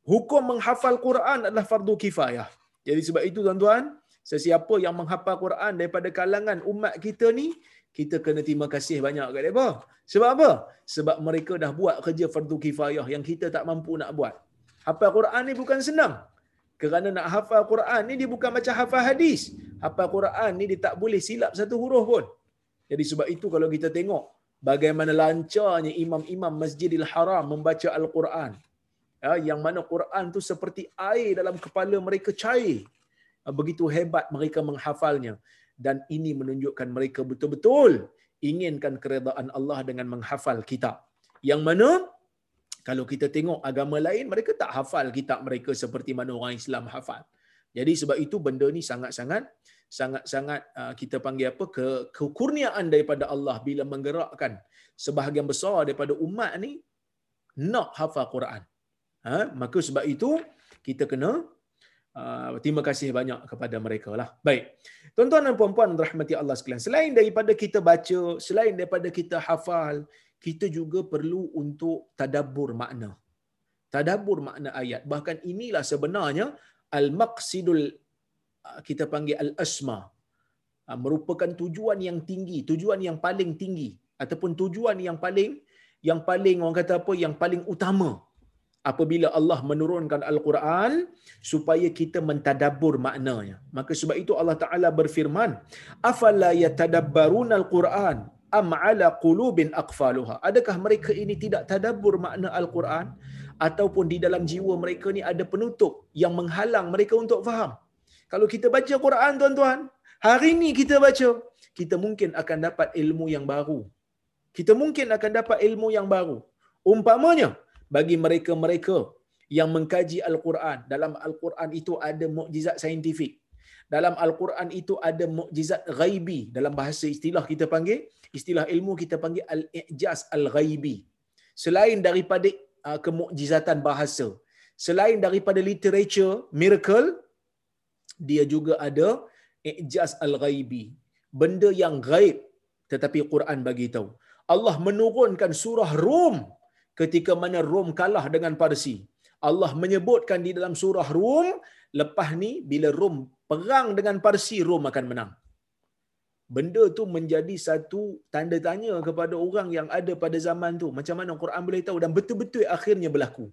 Hukum menghafal Quran adalah fardu kifayah. Jadi sebab itu tuan-tuan, sesiapa yang menghafal Quran daripada kalangan umat kita ni kita kena terima kasih banyak kat mereka. Sebab apa? Sebab mereka dah buat kerja fardu kifayah yang kita tak mampu nak buat. Hafal Quran ni bukan senang. Kerana nak hafal Quran ni dia bukan macam hafal hadis. Hafal Quran ni dia tak boleh silap satu huruf pun. Jadi sebab itu kalau kita tengok bagaimana lancarnya imam-imam Masjidil Haram membaca Al-Quran. Ya, yang mana Quran tu seperti air dalam kepala mereka cair. Begitu hebat mereka menghafalnya dan ini menunjukkan mereka betul-betul inginkan keredaan Allah dengan menghafal kitab. Yang mana kalau kita tengok agama lain mereka tak hafal kitab mereka seperti mana orang Islam hafal. Jadi sebab itu benda ni sangat-sangat sangat-sangat uh, kita panggil apa ke kekurniaan daripada Allah bila menggerakkan sebahagian besar daripada umat ni nak hafal Quran. Ha? maka sebab itu kita kena uh, terima kasih banyak kepada mereka lah. Baik. Tuan-tuan dan puan-puan rahmati Allah sekalian. Selain daripada kita baca, selain daripada kita hafal, kita juga perlu untuk tadabbur makna. Tadabbur makna ayat. Bahkan inilah sebenarnya al-maqsidul ah, kita panggil al-asma. Ah, merupakan tujuan yang tinggi, tujuan yang paling tinggi ataupun tujuan yang paling yang paling orang kata apa yang paling utama apabila Allah menurunkan Al-Quran supaya kita mentadabbur maknanya. Maka sebab itu Allah Taala berfirman, "Afala yatadabbaruna al-Quran am ala qulubin aqfaluha?" Adakah mereka ini tidak tadabbur makna Al-Quran ataupun di dalam jiwa mereka ni ada penutup yang menghalang mereka untuk faham? Kalau kita baca Quran tuan-tuan, hari ini kita baca, kita mungkin akan dapat ilmu yang baru. Kita mungkin akan dapat ilmu yang baru. Umpamanya, bagi mereka-mereka yang mengkaji Al-Quran. Dalam Al-Quran itu ada mukjizat saintifik. Dalam Al-Quran itu ada mukjizat ghaibi. Dalam bahasa istilah kita panggil, istilah ilmu kita panggil Al-I'jaz Al-Ghaibi. Selain daripada uh, kemukjizatan bahasa, selain daripada literature, miracle, dia juga ada I'jaz Al-Ghaibi. Benda yang gaib tetapi Quran bagi tahu. Allah menurunkan surah Rum ketika mana Rom kalah dengan Parsi. Allah menyebutkan di dalam surah Rom, lepas ni bila Rom perang dengan Parsi, Rom akan menang. Benda tu menjadi satu tanda tanya kepada orang yang ada pada zaman tu. Macam mana Quran boleh tahu dan betul-betul akhirnya berlaku.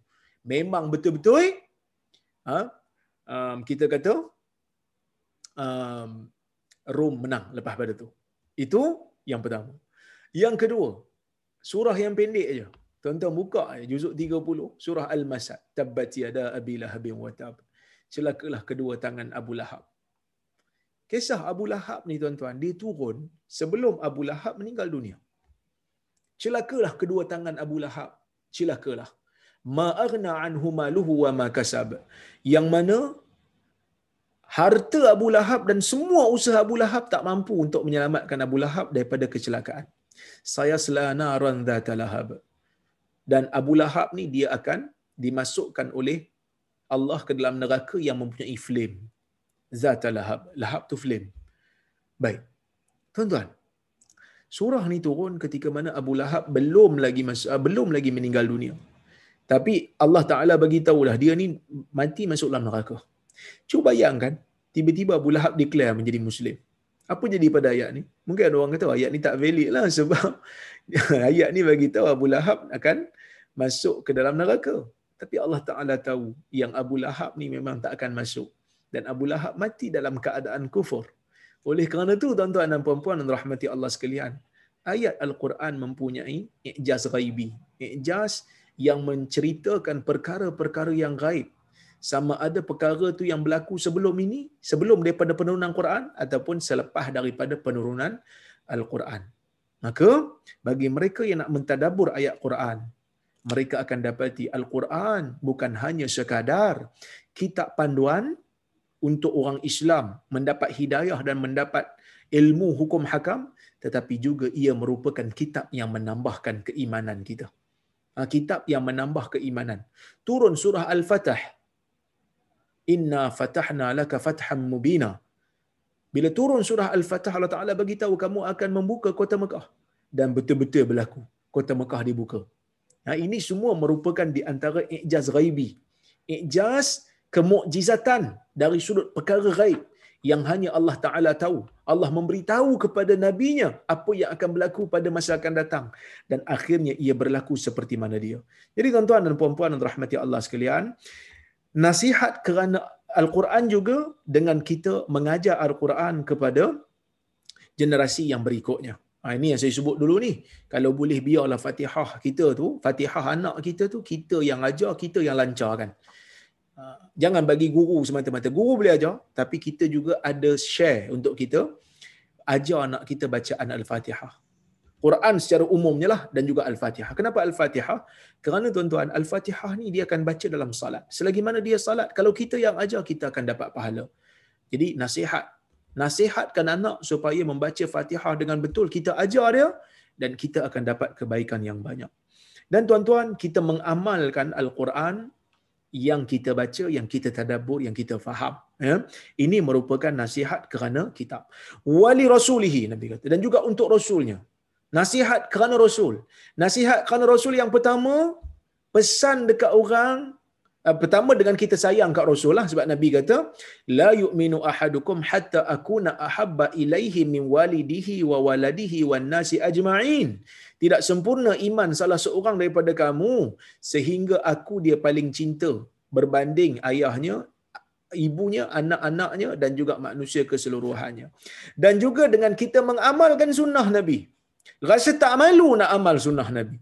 Memang betul-betul ha, um, kita kata um, Rom menang lepas pada tu. Itu yang pertama. Yang kedua, surah yang pendek aja. Tuan-tuan buka juzuk 30 surah Al-Masad. Tabbat yada Abi Lahab wa tab. Celakalah kedua tangan Abu Lahab. Kisah Abu Lahab ni tuan-tuan, dia turun sebelum Abu Lahab meninggal dunia. Celakalah kedua tangan Abu Lahab. Celakalah. Ma aghna anhu maluhu wa ma kasab. Yang mana harta Abu Lahab dan semua usaha Abu Lahab tak mampu untuk menyelamatkan Abu Lahab daripada kecelakaan. Saya selana ran dzata lahab dan Abu Lahab ni dia akan dimasukkan oleh Allah ke dalam neraka yang mempunyai flame. Zat Lahab. Lahab tu flame. Baik. Tuan-tuan. Surah ni turun ketika mana Abu Lahab belum lagi masuk, uh, belum lagi meninggal dunia. Tapi Allah Taala bagi tahulah dia ni mati masuk dalam neraka. Cuba bayangkan tiba-tiba Abu Lahab declare menjadi muslim. Apa jadi pada ayat ni? Mungkin ada orang kata ayat ni tak valid lah sebab ayat ni bagi tahu Abu Lahab akan masuk ke dalam neraka. Tapi Allah Ta'ala tahu yang Abu Lahab ni memang tak akan masuk. Dan Abu Lahab mati dalam keadaan kufur. Oleh kerana itu, tuan-tuan dan puan-puan dan rahmati Allah sekalian, ayat Al-Quran mempunyai i'jaz ghaibi. I'jaz yang menceritakan perkara-perkara yang gaib. Sama ada perkara tu yang berlaku sebelum ini, sebelum daripada penurunan Quran ataupun selepas daripada penurunan Al-Quran. Maka bagi mereka yang nak mentadabur ayat Quran, mereka akan dapati Al-Quran bukan hanya sekadar kitab panduan untuk orang Islam mendapat hidayah dan mendapat ilmu hukum hakam tetapi juga ia merupakan kitab yang menambahkan keimanan kita. Ha, kitab yang menambah keimanan. Turun surah Al-Fatah. Inna fatahna laka fatham mubina. Bila turun surah Al-Fatah Allah Taala bagi tahu kamu akan membuka kota Mekah dan betul-betul berlaku. Kota Mekah dibuka. Ha, ini semua merupakan di antara ijaz ghaibi. Ijaz kemukjizatan dari sudut perkara ghaib yang hanya Allah Ta'ala tahu. Allah memberitahu kepada nabinya apa yang akan berlaku pada masa akan datang. Dan akhirnya ia berlaku seperti mana dia. Jadi tuan-tuan dan puan-puan dan rahmati Allah sekalian, nasihat kerana Al-Quran juga dengan kita mengajar Al-Quran kepada generasi yang berikutnya. Ha, ini yang saya sebut dulu ni. Kalau boleh biarlah fatihah kita tu, fatihah anak kita tu, kita yang ajar, kita yang lancarkan. Ha, jangan bagi guru semata-mata. Guru boleh ajar, tapi kita juga ada share untuk kita ajar anak kita bacaan Al-Fatihah. Quran secara umumnya lah dan juga Al-Fatihah. Kenapa Al-Fatihah? Kerana tuan-tuan, Al-Fatihah ni dia akan baca dalam salat. Selagi mana dia salat, kalau kita yang ajar, kita akan dapat pahala. Jadi nasihat. Nasihatkan anak supaya membaca Fatihah dengan betul. Kita ajar dia dan kita akan dapat kebaikan yang banyak. Dan tuan-tuan, kita mengamalkan Al-Quran yang kita baca, yang kita tadabbur, yang kita faham. Ya? Ini merupakan nasihat kerana kitab. Wali rasulihi, Nabi kata. Dan juga untuk rasulnya. Nasihat kerana rasul. Nasihat kerana rasul yang pertama, pesan dekat orang, pertama dengan kita sayang kat rasul lah. Sebab Nabi kata, La yu'minu ahadukum hatta akuna ahabba ilaihi min walidihi wa waladihi wa nasi ajma'in. Tidak sempurna iman salah seorang daripada kamu sehingga aku dia paling cinta berbanding ayahnya, ibunya, anak-anaknya dan juga manusia keseluruhannya. Dan juga dengan kita mengamalkan sunnah Nabi. Rasa tak malu nak amal sunnah Nabi.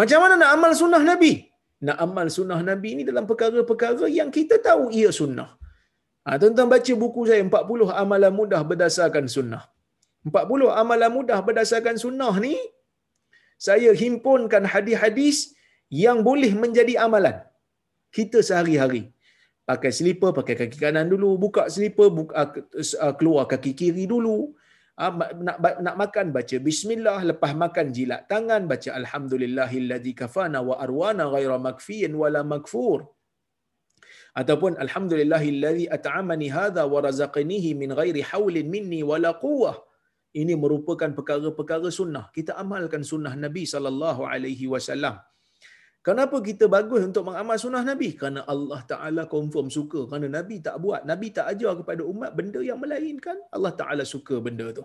Macam mana nak amal sunnah Nabi? Nak amal sunnah Nabi ini dalam perkara-perkara yang kita tahu ia sunnah. Ha, tuan-tuan baca buku saya 40 amalan mudah berdasarkan sunnah. 40 amalan mudah berdasarkan sunnah ni saya himpunkan hadis-hadis yang boleh menjadi amalan kita sehari-hari. Pakai selipar, pakai kaki kanan dulu, buka selipar, buka, uh, keluar kaki kiri dulu. Uh, nak nak makan baca bismillah, lepas makan jilat tangan baca alhamdulillahillazi kafana wa arwana ghaira makfiin wala makfur. Ataupun alhamdulillahillazi at'amani hadha wa razaqanihi min ghairi haulin minni wala quwwah ini merupakan perkara-perkara sunnah. Kita amalkan sunnah Nabi sallallahu alaihi wasallam. Kenapa kita bagus untuk mengamal sunnah Nabi? Kerana Allah Taala confirm suka. Kerana Nabi tak buat, Nabi tak ajar kepada umat benda yang melainkan Allah Taala suka benda tu.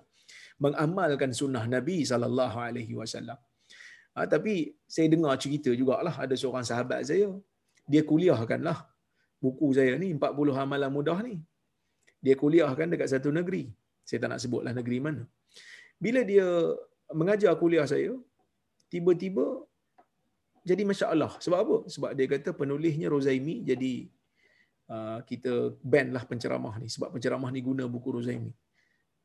Mengamalkan sunnah Nabi sallallahu alaihi wasallam. Ha, tapi saya dengar cerita jugalah ada seorang sahabat saya. Dia kuliahkanlah buku saya ni 40 amalan mudah ni. Dia kuliahkan dekat satu negeri. Saya tak nak sebutlah negeri mana. Bila dia mengajar kuliah saya, tiba-tiba jadi masalah. Sebab apa? Sebab dia kata penulisnya Rozaimi jadi uh, kita ban lah penceramah ni. Sebab penceramah ni guna buku Rozaimi.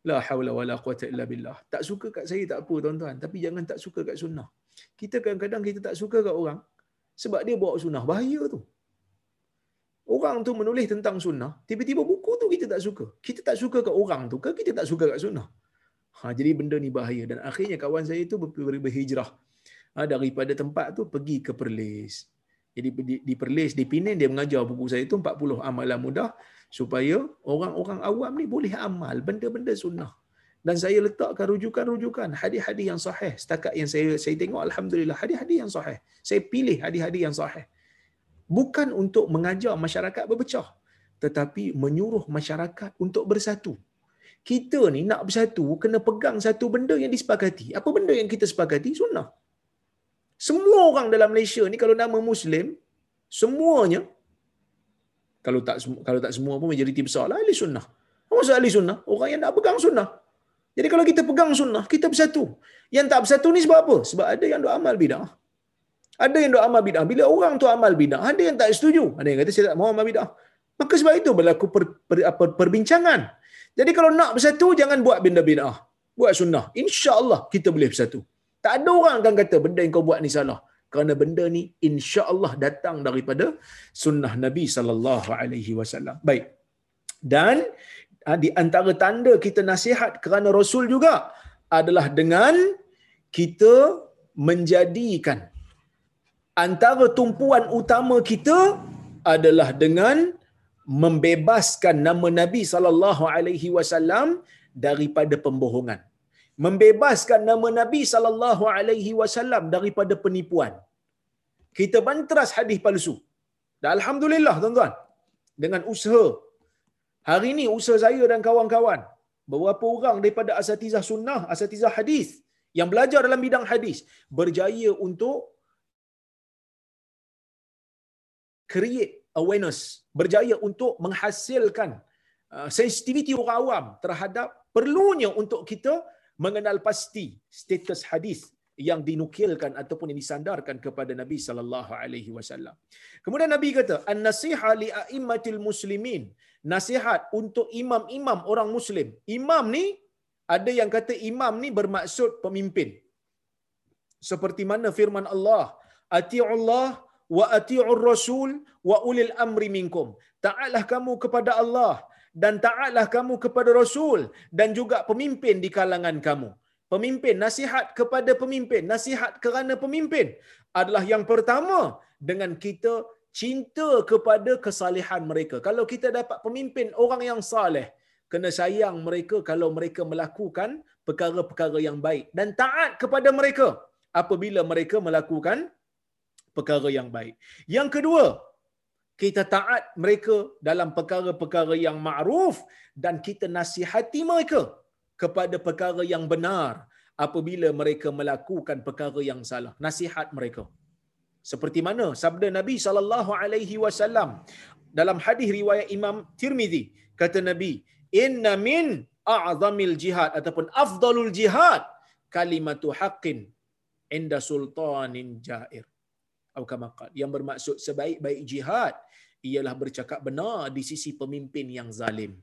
La hawla wa la quwata illa billah. Tak suka kat saya tak apa tuan-tuan. Tapi jangan tak suka kat sunnah. Kita kadang-kadang kita tak suka kat orang. Sebab dia bawa sunnah. Bahaya tu. Orang tu menulis tentang sunnah. Tiba-tiba buku tu kita tak suka. Kita tak suka kat orang tu ke kita tak suka kat sunnah. Ha, jadi benda ni bahaya dan akhirnya kawan saya itu ber- berhijrah ha, daripada tempat tu pergi ke Perlis. Jadi di, Perlis, di Penang dia mengajar buku saya itu 40 amalan mudah supaya orang-orang awam ni boleh amal benda-benda sunnah. Dan saya letakkan rujukan-rujukan hadis-hadis yang sahih. Setakat yang saya saya tengok alhamdulillah hadis-hadis yang sahih. Saya pilih hadis-hadis yang sahih. Bukan untuk mengajar masyarakat berpecah, tetapi menyuruh masyarakat untuk bersatu kita ni nak bersatu kena pegang satu benda yang disepakati. Apa benda yang kita sepakati? Sunnah. Semua orang dalam Malaysia ni kalau nama Muslim, semuanya kalau tak kalau tak semua pun majoriti besar lah ahli sunnah. Apa maksud ahli sunnah? Orang yang nak pegang sunnah. Jadi kalau kita pegang sunnah, kita bersatu. Yang tak bersatu ni sebab apa? Sebab ada yang duk amal bidah. Ada yang duk amal bidah. Bila orang tu amal bidah, ada yang tak setuju. Ada yang kata saya tak mahu amal bidah. Maka sebab itu berlaku per, per, per, perbincangan. Jadi kalau nak bersatu, jangan buat benda bid'ah. Buat sunnah. InsyaAllah kita boleh bersatu. Tak ada orang akan kata benda yang kau buat ni salah. Kerana benda ni insya-Allah datang daripada sunnah Nabi sallallahu alaihi wasallam. Baik. Dan ah, di antara tanda kita nasihat kerana Rasul juga adalah dengan kita menjadikan antara tumpuan utama kita adalah dengan membebaskan nama Nabi sallallahu alaihi wasallam daripada pembohongan. Membebaskan nama Nabi sallallahu alaihi wasallam daripada penipuan. Kita bantras hadis palsu. Dan alhamdulillah tuan-tuan dengan usaha hari ini usaha saya dan kawan-kawan beberapa orang daripada asatizah sunnah, asatizah hadis yang belajar dalam bidang hadis berjaya untuk create awareness berjaya untuk menghasilkan uh, sensitiviti orang awam terhadap perlunya untuk kita mengenal pasti status hadis yang dinukilkan ataupun yang disandarkan kepada Nabi sallallahu alaihi wasallam. Kemudian Nabi kata, "An-nasiha li a'immatil muslimin." Nasihat untuk imam-imam orang muslim. Imam ni ada yang kata imam ni bermaksud pemimpin. Seperti mana firman Allah, "Ati'ullah wa ati'ur rasul wa ulil amri minkum." Taatlah kamu kepada Allah dan taatlah kamu kepada Rasul dan juga pemimpin di kalangan kamu. Pemimpin, nasihat kepada pemimpin, nasihat kerana pemimpin adalah yang pertama dengan kita cinta kepada kesalehan mereka. Kalau kita dapat pemimpin orang yang saleh, kena sayang mereka kalau mereka melakukan perkara-perkara yang baik dan taat kepada mereka apabila mereka melakukan perkara yang baik. Yang kedua, kita taat mereka dalam perkara-perkara yang ma'ruf dan kita nasihati mereka kepada perkara yang benar apabila mereka melakukan perkara yang salah. Nasihat mereka. Seperti mana sabda Nabi sallallahu alaihi wasallam dalam hadis riwayat Imam Tirmizi kata Nabi inna min a'zamil jihad ataupun afdalul jihad kalimatu haqqin inda sultanin jair kama yang bermaksud sebaik-baik jihad ialah bercakap benar di sisi pemimpin yang zalim.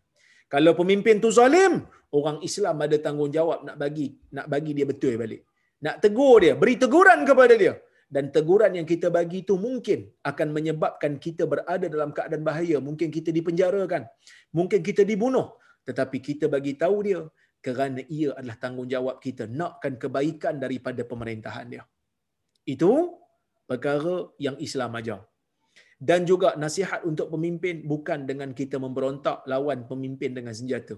Kalau pemimpin tu zalim orang Islam ada tanggungjawab nak bagi nak bagi dia betul balik. Nak tegur dia beri teguran kepada dia. Dan teguran yang kita bagi itu mungkin akan menyebabkan kita berada dalam keadaan bahaya. Mungkin kita dipenjarakan. Mungkin kita dibunuh. Tetapi kita bagi tahu dia kerana ia adalah tanggungjawab kita. Nakkan kebaikan daripada pemerintahan dia. Itu perkara yang Islam ajar dan juga nasihat untuk pemimpin bukan dengan kita memberontak lawan pemimpin dengan senjata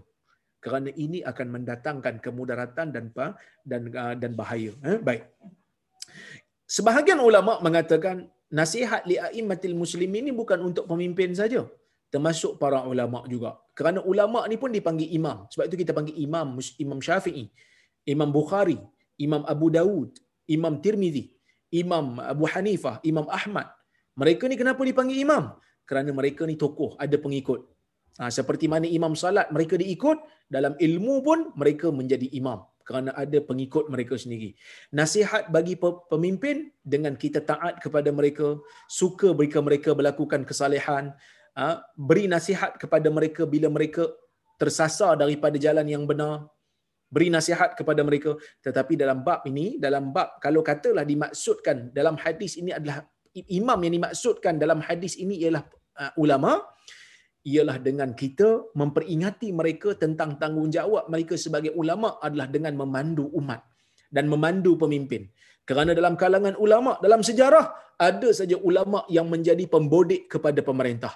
kerana ini akan mendatangkan kemudaratan dan dan dan bahaya eh? baik Sebahagian ulama mengatakan nasihat li aimmatil muslimin ini bukan untuk pemimpin saja, termasuk para ulama juga. Kerana ulama ni pun dipanggil imam. Sebab itu kita panggil imam Imam Syafi'i, Imam Bukhari, Imam Abu Dawud, Imam Tirmizi, Imam Abu Hanifah, Imam Ahmad. Mereka ni kenapa dipanggil imam? Kerana mereka ni tokoh, ada pengikut. Ha, seperti mana imam salat mereka diikut, dalam ilmu pun mereka menjadi imam kerana ada pengikut mereka sendiri. Nasihat bagi pemimpin dengan kita taat kepada mereka, suka berikan mereka melakukan kesalehan, ha, beri nasihat kepada mereka bila mereka tersasar daripada jalan yang benar, beri nasihat kepada mereka. Tetapi dalam bab ini, dalam bab kalau katalah dimaksudkan dalam hadis ini adalah imam yang dimaksudkan dalam hadis ini ialah uh, ulama, ialah dengan kita memperingati mereka tentang tanggungjawab mereka sebagai ulama adalah dengan memandu umat dan memandu pemimpin. Kerana dalam kalangan ulama dalam sejarah ada saja ulama yang menjadi pembodik kepada pemerintah.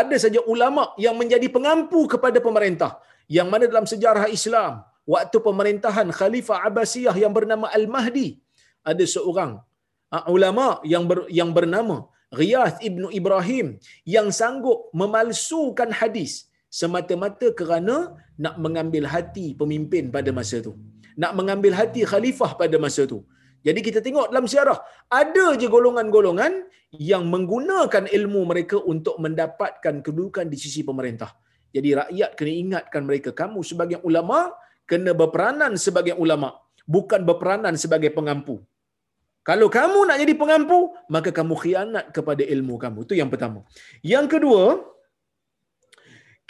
Ada saja ulama yang menjadi pengampu kepada pemerintah. Yang mana dalam sejarah Islam waktu pemerintahan Khalifah Abbasiyah yang bernama Al-Mahdi ada seorang uh, ulama yang ber, yang bernama Riyaz ibnu Ibrahim yang sanggup memalsukan hadis semata-mata kerana nak mengambil hati pemimpin pada masa itu. Nak mengambil hati khalifah pada masa itu. Jadi kita tengok dalam sejarah, ada je golongan-golongan yang menggunakan ilmu mereka untuk mendapatkan kedudukan di sisi pemerintah. Jadi rakyat kena ingatkan mereka, kamu sebagai ulama, kena berperanan sebagai ulama. Bukan berperanan sebagai pengampu. Kalau kamu nak jadi pengampu, maka kamu khianat kepada ilmu kamu. Itu yang pertama. Yang kedua,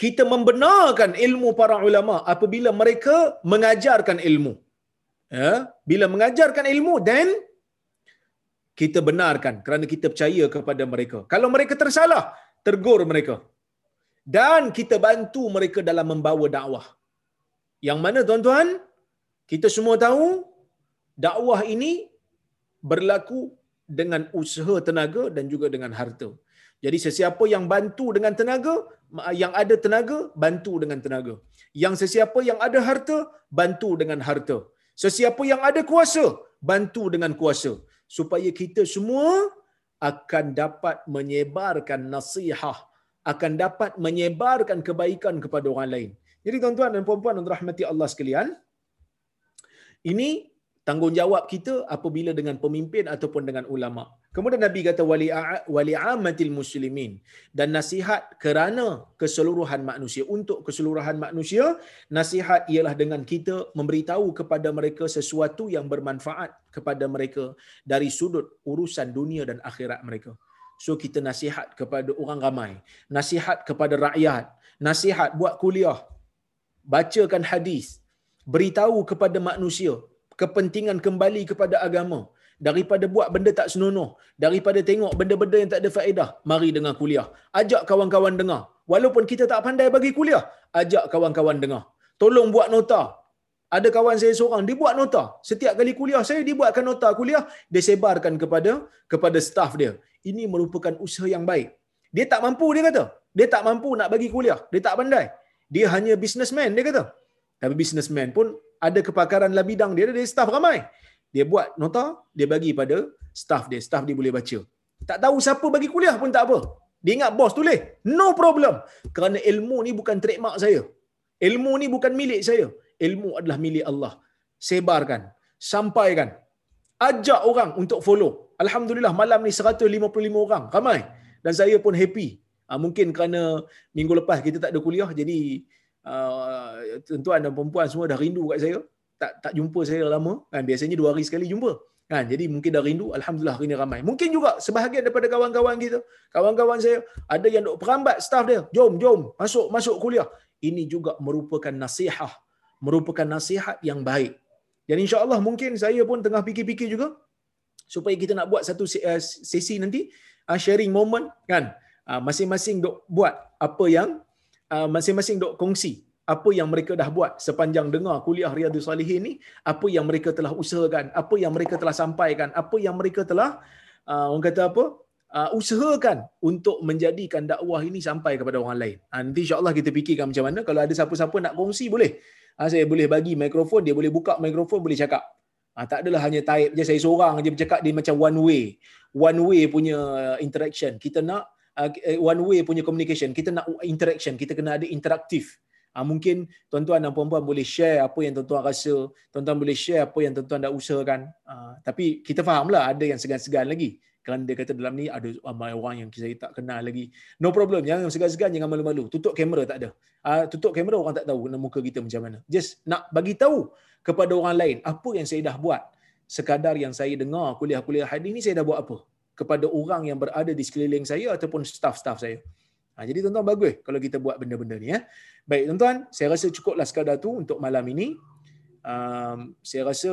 kita membenarkan ilmu para ulama apabila mereka mengajarkan ilmu. Ya, bila mengajarkan ilmu dan kita benarkan kerana kita percaya kepada mereka. Kalau mereka tersalah, tergur mereka. Dan kita bantu mereka dalam membawa dakwah. Yang mana tuan-tuan? Kita semua tahu dakwah ini berlaku dengan usaha tenaga dan juga dengan harta. Jadi sesiapa yang bantu dengan tenaga, yang ada tenaga, bantu dengan tenaga. Yang sesiapa yang ada harta, bantu dengan harta. Sesiapa yang ada kuasa, bantu dengan kuasa. Supaya kita semua akan dapat menyebarkan nasihat, akan dapat menyebarkan kebaikan kepada orang lain. Jadi tuan-tuan dan puan-puan yang rahmati Allah sekalian, ini tanggungjawab kita apabila dengan pemimpin ataupun dengan ulama. Kemudian Nabi kata wali wali amatil muslimin dan nasihat kerana keseluruhan manusia untuk keseluruhan manusia nasihat ialah dengan kita memberitahu kepada mereka sesuatu yang bermanfaat kepada mereka dari sudut urusan dunia dan akhirat mereka. So kita nasihat kepada orang ramai, nasihat kepada rakyat, nasihat buat kuliah, bacakan hadis, beritahu kepada manusia kepentingan kembali kepada agama. Daripada buat benda tak senonoh daripada tengok benda-benda yang tak ada faedah mari dengar kuliah. Ajak kawan-kawan dengar. Walaupun kita tak pandai bagi kuliah ajak kawan-kawan dengar. Tolong buat nota. Ada kawan saya seorang dia buat nota. Setiap kali kuliah saya dia buatkan nota kuliah dia sebarkan kepada kepada staff dia. Ini merupakan usaha yang baik. Dia tak mampu dia kata. Dia tak mampu nak bagi kuliah. Dia tak pandai dia hanya businessman dia kata tapi businessman pun ada kepakaran dalam bidang dia ada staff ramai dia buat nota dia bagi pada staff dia staff dia boleh baca tak tahu siapa bagi kuliah pun tak apa dia ingat bos tulis no problem kerana ilmu ni bukan trademark saya ilmu ni bukan milik saya ilmu adalah milik Allah. Sebarkan, sampaikan. Ajak orang untuk follow. Alhamdulillah malam ni 155 orang. Ramai. Dan saya pun happy. Uh, mungkin kerana minggu lepas kita tak ada kuliah jadi uh, tuan dan perempuan semua dah rindu kat saya. Tak tak jumpa saya lama. Kan biasanya dua hari sekali jumpa. Kan jadi mungkin dah rindu. Alhamdulillah hari ni ramai. Mungkin juga sebahagian daripada kawan-kawan kita, kawan-kawan saya ada yang duk perambat staff dia. Jom, jom, masuk masuk kuliah. Ini juga merupakan nasihat merupakan nasihat yang baik. Dan insya-Allah mungkin saya pun tengah fikir-fikir juga supaya kita nak buat satu eh, sesi nanti ah, sharing moment kan. Ah, masing-masing dok buat apa yang ah, masing-masing dok kongsi apa yang mereka dah buat sepanjang dengar kuliah Riyadhus Salihin ni, apa yang mereka telah usahakan, apa yang mereka telah sampaikan, apa yang mereka telah orang kata apa? Usahakan untuk menjadikan dakwah ini sampai kepada orang lain. Nanti insya-Allah kita fikirkan macam mana kalau ada siapa-siapa nak kongsi boleh saya boleh bagi mikrofon dia boleh buka mikrofon boleh cakap ha, tak adalah hanya type je saya seorang je bercakap dia macam one way one way punya interaction kita nak one way punya communication kita nak interaction kita kena ada interaktif Ha, mungkin tuan-tuan dan puan-puan boleh share apa yang tuan-tuan rasa, tuan-tuan boleh share apa yang tuan-tuan dah usahakan. Ha, tapi kita fahamlah ada yang segan-segan lagi kerana dia kata dalam ni ada ramai orang yang saya tak kenal lagi. No problem, jangan segan-segan, jangan malu-malu. Tutup kamera tak ada. Uh, tutup kamera orang tak tahu muka kita macam mana. Just nak bagi tahu kepada orang lain apa yang saya dah buat. Sekadar yang saya dengar kuliah-kuliah hadis ni saya dah buat apa kepada orang yang berada di sekeliling saya ataupun staff-staff saya. Ha, jadi tuan-tuan bagus kalau kita buat benda-benda ni. Ya. Baik tuan-tuan, saya rasa cukuplah sekadar tu untuk malam ini. Um, saya rasa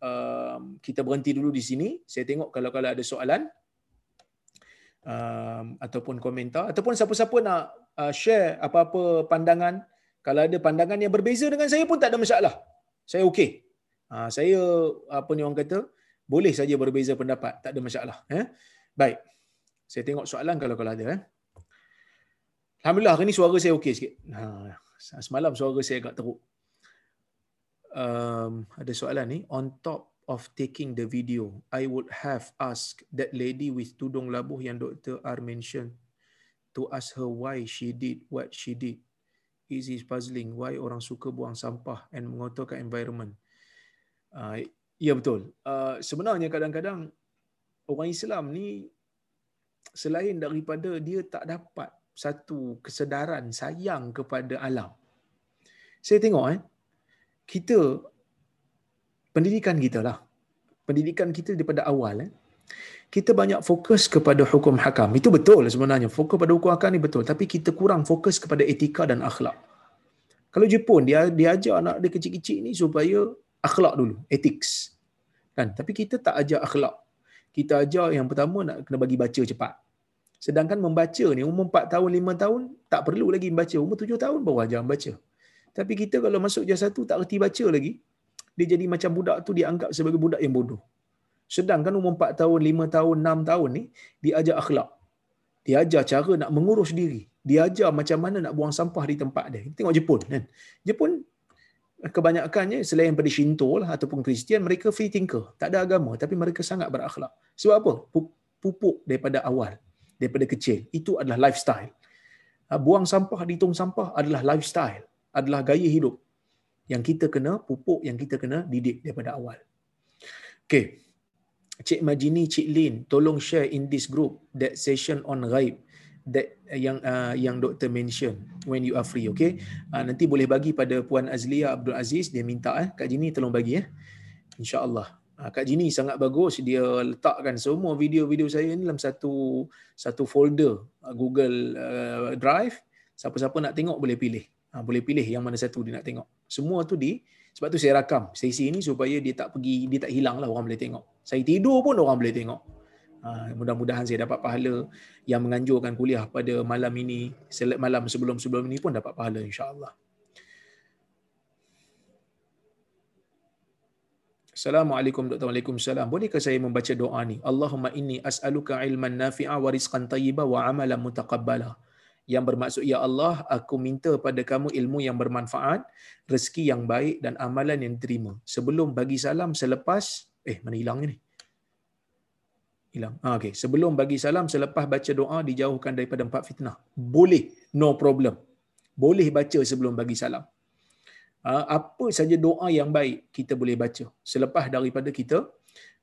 um, kita berhenti dulu di sini. Saya tengok kalau kalau ada soalan um, ataupun komentar ataupun siapa-siapa nak uh, share apa-apa pandangan. Kalau ada pandangan yang berbeza dengan saya pun tak ada masalah. Saya okey. Uh, saya apa ni orang kata boleh saja berbeza pendapat, tak ada masalah. Eh? Baik. Saya tengok soalan kalau kalau ada. Eh? Alhamdulillah hari ni suara saya okey sikit. Ha, semalam suara saya agak teruk um, ada soalan ni on top of taking the video I would have asked that lady with tudung labuh yang Dr. R mention to ask her why she did what she did is it puzzling why orang suka buang sampah and mengotorkan environment uh, ya betul. Uh, sebenarnya kadang-kadang orang Islam ni selain daripada dia tak dapat satu kesedaran sayang kepada alam. Saya tengok eh kita pendidikan kita lah. Pendidikan kita daripada awal eh, kita banyak fokus kepada hukum hakam. Itu betul sebenarnya. Fokus pada hukum hakam ni betul. Tapi kita kurang fokus kepada etika dan akhlak. Kalau Jepun dia dia ajar anak dia kecil-kecil ni supaya akhlak dulu ethics kan tapi kita tak ajar akhlak kita ajar yang pertama nak kena bagi baca cepat sedangkan membaca ni umur 4 tahun 5 tahun tak perlu lagi membaca umur 7 tahun baru ajar membaca tapi kita kalau masuk jas satu tak reti baca lagi, dia jadi macam budak tu dianggap sebagai budak yang bodoh. Sedangkan umur 4 tahun, 5 tahun, 6 tahun ni, dia ajar akhlak. Dia ajar cara nak mengurus diri. Dia ajar macam mana nak buang sampah di tempat dia. Tengok Jepun kan. Jepun kebanyakannya selain pada Shinto lah ataupun Kristian, mereka free thinker. Tak ada agama tapi mereka sangat berakhlak. Sebab apa? Pupuk daripada awal. Daripada kecil. Itu adalah lifestyle. Ha, buang sampah di tong sampah adalah lifestyle adalah gaya hidup yang kita kena pupuk, yang kita kena didik daripada awal. Okay. Cik Majini, Cik Lin, tolong share in this group that session on ghaib that uh, yang uh, yang doktor mention when you are free okay uh, nanti boleh bagi pada puan Azlia Abdul Aziz dia minta eh Kak Jini tolong bagi eh insyaallah uh, Kak Jini sangat bagus dia letakkan semua video-video saya ni dalam satu satu folder uh, Google uh, Drive siapa-siapa nak tengok boleh pilih Ha, boleh pilih yang mana satu dia nak tengok. Semua tu di sebab tu saya rakam sesi ini supaya dia tak pergi dia tak hilang lah orang boleh tengok. Saya tidur pun orang boleh tengok. Ha, mudah-mudahan saya dapat pahala yang menganjurkan kuliah pada malam ini, malam sebelum-sebelum ini pun dapat pahala insya-Allah. Assalamualaikum Dr. Waalaikumsalam. Bolehkah saya membaca doa ni? Allahumma inni as'aluka ilman nafi'a wa rizqan tayyiba wa amalan mutaqabbala. Yang bermaksud, Ya Allah, aku minta pada kamu ilmu yang bermanfaat, rezeki yang baik dan amalan yang diterima. Sebelum bagi salam, selepas, eh mana hilangnya ni? Hilang. Ah, okay. Sebelum bagi salam, selepas baca doa, dijauhkan daripada empat fitnah. Boleh, no problem. Boleh baca sebelum bagi salam. Ah, apa saja doa yang baik kita boleh baca selepas daripada kita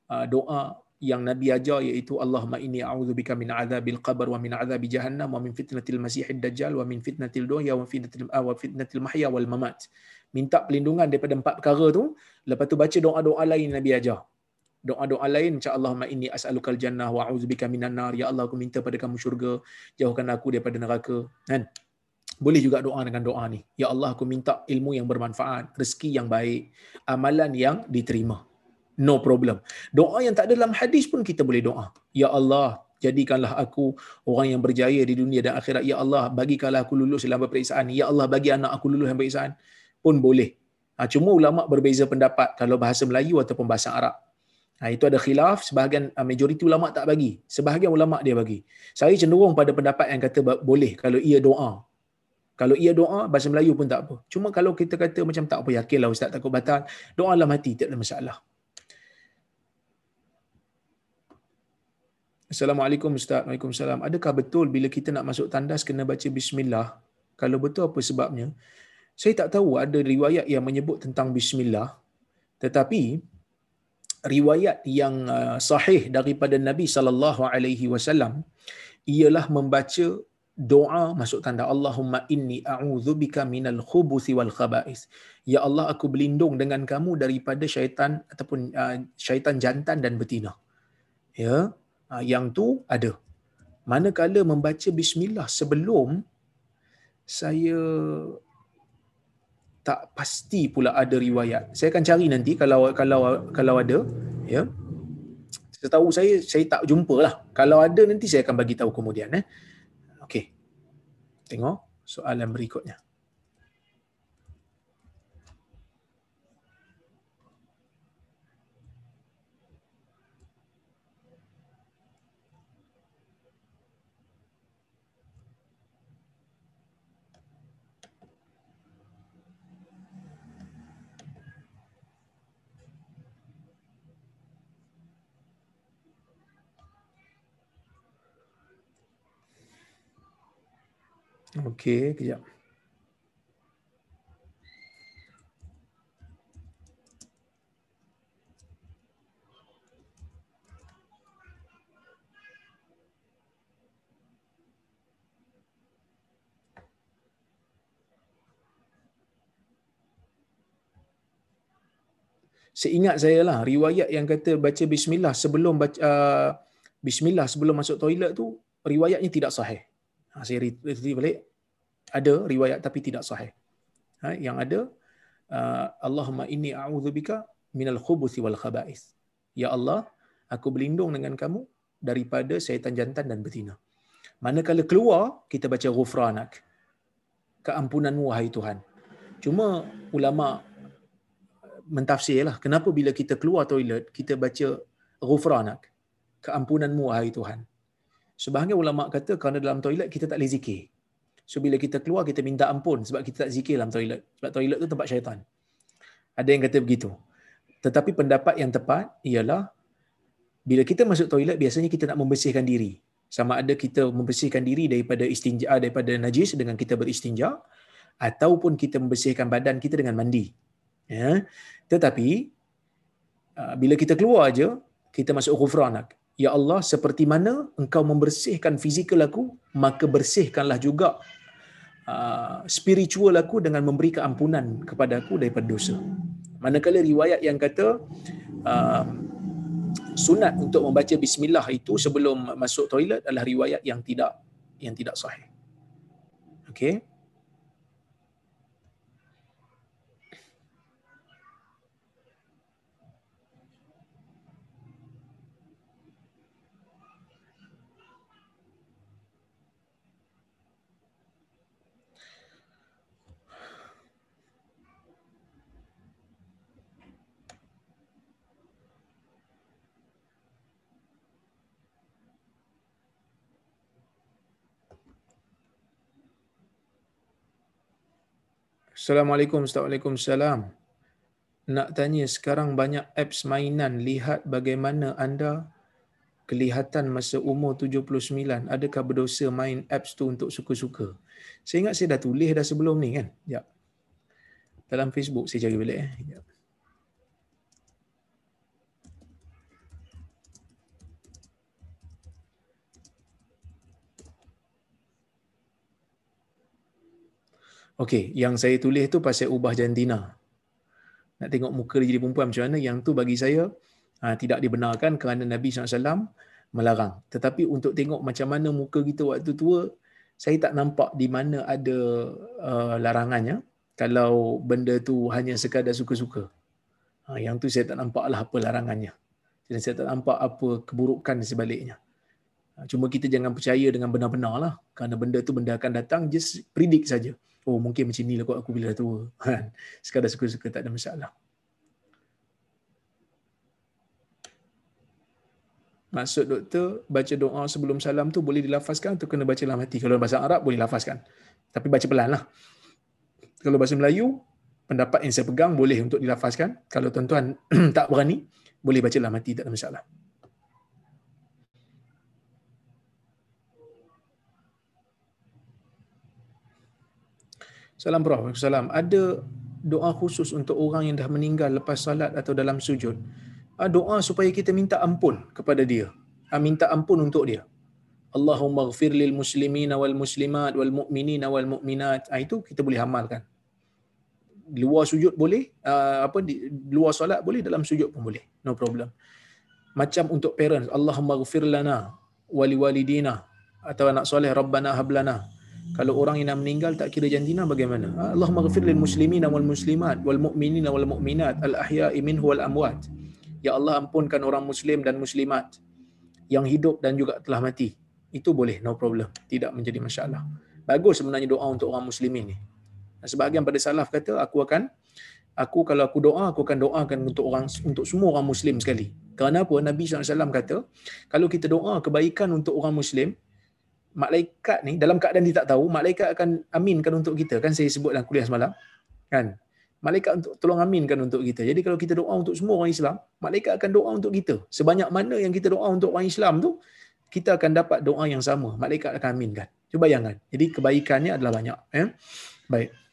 ah, doa yang Nabi ajar iaitu Allahumma inni a'udzubika min adzabil qabr wa min adzabi jahannam wa min fitnatil masiihid dajjal wa min fitnatil dunya wa fitnatil wa fitnatil mahya wal mamat. Minta perlindungan daripada empat perkara tu, lepas tu baca doa-doa lain Nabi ajar. Doa-doa lain macam Allahumma inni as'alukal jannah wa a'udzubika minan nar. Ya Allah aku minta pada kamu syurga, jauhkan aku daripada neraka. Kan? boleh juga doa dengan doa ni. Ya Allah, aku minta ilmu yang bermanfaat, rezeki yang baik, amalan yang diterima. No problem. Doa yang tak ada dalam hadis pun kita boleh doa. Ya Allah, jadikanlah aku orang yang berjaya di dunia dan akhirat. Ya Allah, bagikanlah aku lulus dalam peperiksaan. Ya Allah, bagi anak aku lulus dalam peperiksaan. Pun boleh. Ha, cuma ulama berbeza pendapat kalau bahasa Melayu ataupun bahasa Arab. Ha, itu ada khilaf, sebahagian ha, majoriti ulama tak bagi. Sebahagian ulama dia bagi. Saya cenderung pada pendapat yang kata boleh kalau ia doa. Kalau ia doa, bahasa Melayu pun tak apa. Cuma kalau kita kata macam tak apa, yakinlah Ustaz takut batal. Doa dalam hati, tak ada masalah. Assalamualaikum Ustaz. Waalaikumsalam. Adakah betul bila kita nak masuk tandas kena baca Bismillah? Kalau betul apa sebabnya? Saya tak tahu ada riwayat yang menyebut tentang Bismillah. Tetapi riwayat yang uh, sahih daripada Nabi sallallahu alaihi wasallam ialah membaca doa masuk tanda Allahumma inni a'udzubika minal khubuthi wal khaba'is. Ya Allah aku berlindung dengan kamu daripada syaitan ataupun uh, syaitan jantan dan betina. Ya. Uh, yang tu ada. Manakala membaca bismillah sebelum saya tak pasti pula ada riwayat. Saya akan cari nanti kalau kalau kalau ada, ya. Setahu saya saya tak jumpalah. Kalau ada nanti saya akan bagi tahu kemudian eh. Okey. Tengok soalan berikutnya. Okey, kejap. Seingat saya lah riwayat yang kata baca bismillah sebelum baca uh, bismillah sebelum masuk toilet tu riwayatnya tidak sahih. Ha, saya review balik. Ada riwayat tapi tidak sahih. Ha, yang ada, uh, Allahumma inni a'udzubika minal khubuthi wal khaba'is. Ya Allah, aku berlindung dengan kamu daripada syaitan jantan dan betina. Manakala keluar, kita baca ghufranak. Keampunanmu, wahai Tuhan. Cuma ulama mentafsirlah kenapa bila kita keluar toilet kita baca ghufranak keampunanmu wahai Tuhan Sebahagian ulama kata kerana dalam toilet kita tak boleh zikir. So bila kita keluar kita minta ampun sebab kita tak zikir dalam toilet. Sebab toilet tu tempat syaitan. Ada yang kata begitu. Tetapi pendapat yang tepat ialah bila kita masuk toilet biasanya kita nak membersihkan diri. Sama ada kita membersihkan diri daripada istinja daripada najis dengan kita beristinja ataupun kita membersihkan badan kita dengan mandi. Ya. Tetapi ah, bila kita keluar aja kita masuk ghufranak. Ya Allah, seperti mana engkau membersihkan fizikal aku, maka bersihkanlah juga uh, spiritual aku dengan memberi keampunan kepada aku daripada dosa. Manakala riwayat yang kata uh, sunat untuk membaca bismillah itu sebelum masuk toilet adalah riwayat yang tidak yang tidak sahih. Okey. Assalamualaikum, Assalamualaikum, Nak tanya, sekarang banyak apps mainan. Lihat bagaimana anda kelihatan masa umur 79. Adakah berdosa main apps tu untuk suka-suka? Saya ingat saya dah tulis dah sebelum ni kan? Ya. Dalam Facebook saya cari balik. Eh. Ya. Okey, yang saya tulis tu pasal ubah jantina. Nak tengok muka dia jadi perempuan macam mana, yang tu bagi saya ha, tidak dibenarkan kerana Nabi SAW melarang. Tetapi untuk tengok macam mana muka kita waktu tua, saya tak nampak di mana ada uh, larangannya kalau benda tu hanya sekadar suka-suka. Ha, yang tu saya tak nampak lah apa larangannya. Dan saya tak nampak apa keburukan sebaliknya. Cuma kita jangan percaya dengan benar-benar lah. Kerana benda tu benda akan datang, just predict saja oh mungkin macam ni lah kot aku bila dah tua. Kan? Sekadar suka-suka tak ada masalah. Maksud doktor, baca doa sebelum salam tu boleh dilafazkan atau kena baca dalam hati? Kalau bahasa Arab boleh lafazkan. Tapi baca pelan lah. Kalau bahasa Melayu, pendapat yang saya pegang boleh untuk dilafazkan. Kalau tuan-tuan tak berani, boleh baca dalam hati, tak ada masalah. Salam Prof. Salam. Ada doa khusus untuk orang yang dah meninggal lepas salat atau dalam sujud. Ah, doa supaya kita minta ampun kepada dia. Ah, minta ampun untuk dia. Allahumma ghafir lil muslimin wal muslimat wal mu'minin wal mu'minat. Ah, itu kita boleh amalkan. Luar sujud boleh, apa di luar solat boleh, dalam sujud pun boleh. No problem. Macam untuk parents, Allahumma ghafir lana wali walidina atau anak soleh Rabbana hablana kalau orang yang nak meninggal tak kira jantina bagaimana? Allahumma ghafir lil muslimina wal muslimat wal mu'minina wal mu'minat al ahya'i minhu wal amwat. Ya Allah ampunkan orang muslim dan muslimat yang hidup dan juga telah mati. Itu boleh, no problem. Tidak menjadi masalah. Bagus sebenarnya doa untuk orang muslimin ni. Sebahagian pada salaf kata aku akan aku kalau aku doa aku akan doakan untuk orang untuk semua orang muslim sekali. Kerana apa? Nabi SAW kata, kalau kita doa kebaikan untuk orang muslim, malaikat ni dalam keadaan dia tak tahu malaikat akan aminkan untuk kita. Kan saya sebut dalam kuliah semalam kan? Malaikat untuk tolong aminkan untuk kita. Jadi kalau kita doa untuk semua orang Islam malaikat akan doa untuk kita. Sebanyak mana yang kita doa untuk orang Islam tu kita akan dapat doa yang sama. Malaikat akan aminkan. Cuba bayangkan. Jadi kebaikannya adalah banyak ya? Baik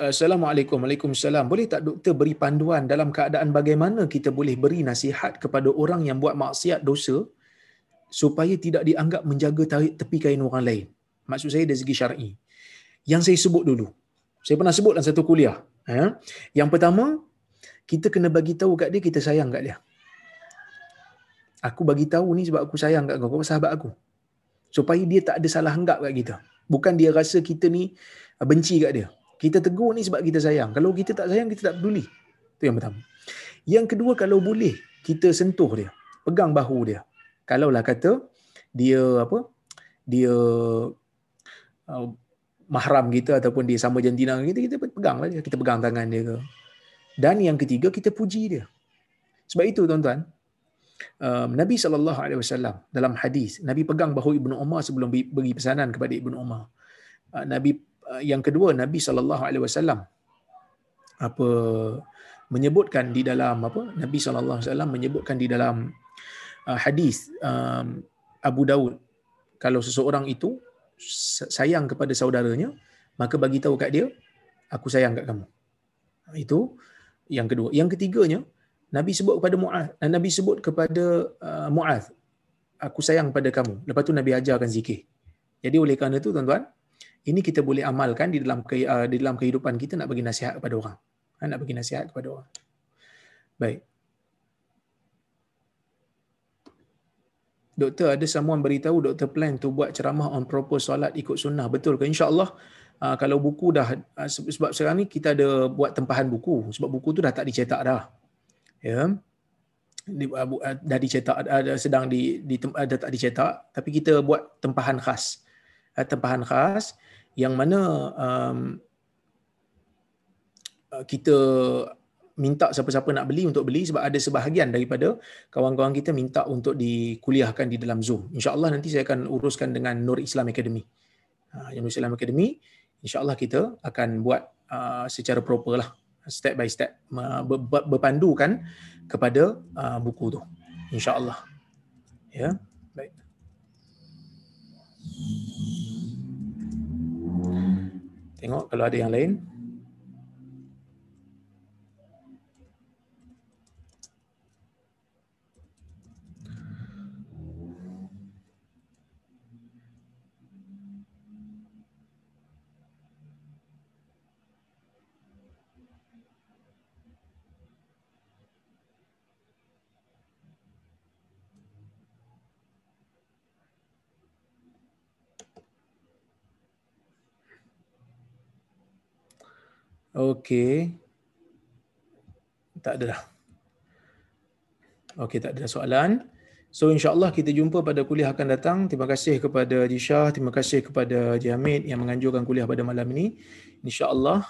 Assalamualaikum. Waalaikumsalam. Boleh tak doktor beri panduan dalam keadaan bagaimana kita boleh beri nasihat kepada orang yang buat maksiat dosa supaya tidak dianggap menjaga tepi kain orang lain? Maksud saya dari segi syar'i. Yang saya sebut dulu. Saya pernah sebut dalam satu kuliah. Ha? Yang pertama, kita kena bagi tahu kat dia kita sayang kat dia. Aku bagi tahu ni sebab aku sayang kat kau, kau sahabat aku. Supaya dia tak ada salah anggap kat kita. Bukan dia rasa kita ni benci kat dia kita tegur ni sebab kita sayang. Kalau kita tak sayang, kita tak peduli. Itu yang pertama. Yang kedua, kalau boleh, kita sentuh dia. Pegang bahu dia. Kalau lah kata, dia apa? Dia uh, mahram kita ataupun dia sama jantina kita, kita pegang lah dia. Kita pegang tangan dia ke. Dan yang ketiga, kita puji dia. Sebab itu, tuan-tuan, um, Nabi SAW dalam hadis, Nabi pegang bahu Ibnu Umar sebelum beri pesanan kepada Ibnu Umar. Uh, Nabi yang kedua Nabi sallallahu alaihi wasallam apa menyebutkan di dalam apa Nabi sallallahu alaihi wasallam menyebutkan di dalam uh, hadis um, Abu Daud kalau seseorang itu sayang kepada saudaranya maka bagi tahu kat dia aku sayang kat kamu. Itu yang kedua. Yang ketiganya Nabi sebut kepada Muaz Nabi sebut kepada uh, Muaz aku sayang pada kamu. Lepas tu Nabi ajarkan zikir. Jadi oleh kerana itu tuan-tuan ini kita boleh amalkan di dalam uh, di dalam kehidupan kita nak bagi nasihat kepada orang. Ha, nak bagi nasihat kepada orang. Baik. Doktor ada someone beritahu doktor plan tu buat ceramah on proper solat ikut sunnah. Betul ke? InsyaAllah uh, kalau buku dah uh, sebab sekarang ni kita ada buat tempahan buku sebab buku tu dah tak dicetak dah. Ya. Di, uh, uh, dah dicetak uh, sedang di, di uh, dah tak dicetak tapi kita buat tempahan khas. Uh, tempahan khas yang mana um, uh, kita minta siapa-siapa nak beli untuk beli sebab ada sebahagian daripada kawan-kawan kita minta untuk dikuliahkan di dalam Zoom. InsyaAllah nanti saya akan uruskan dengan Nur Islam Academy. Ha, Ilmu Islam Academy insya-Allah kita akan buat uh, secara proper lah step by step berpandukan kepada uh, buku tu insya-Allah. Ya. Baik. Tengok kalau ada yang lain. Okey. Tak ada dah. Okey, tak ada soalan. So insya-Allah kita jumpa pada kuliah akan datang. Terima kasih kepada Jisha, terima kasih kepada Jamid yang menganjurkan kuliah pada malam ini. Insya-Allah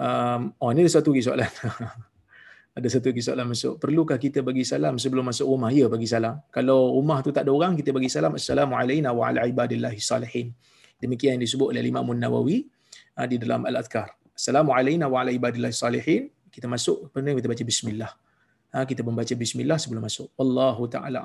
um, oh ini ada satu lagi soalan. ada satu lagi soalan masuk. Perlukah kita bagi salam sebelum masuk rumah? Ya, bagi salam. Kalau rumah tu tak ada orang, kita bagi salam. Assalamualaikum wa ala ibadillahi salihin. Demikian yang disebut oleh Imam Nawawi uh, di dalam Al-Adhkar. Assalamualaikum wa ala ibadillah salihin. Kita masuk, kita baca bismillah. Ha, kita membaca bismillah sebelum masuk. Wallahu ta'ala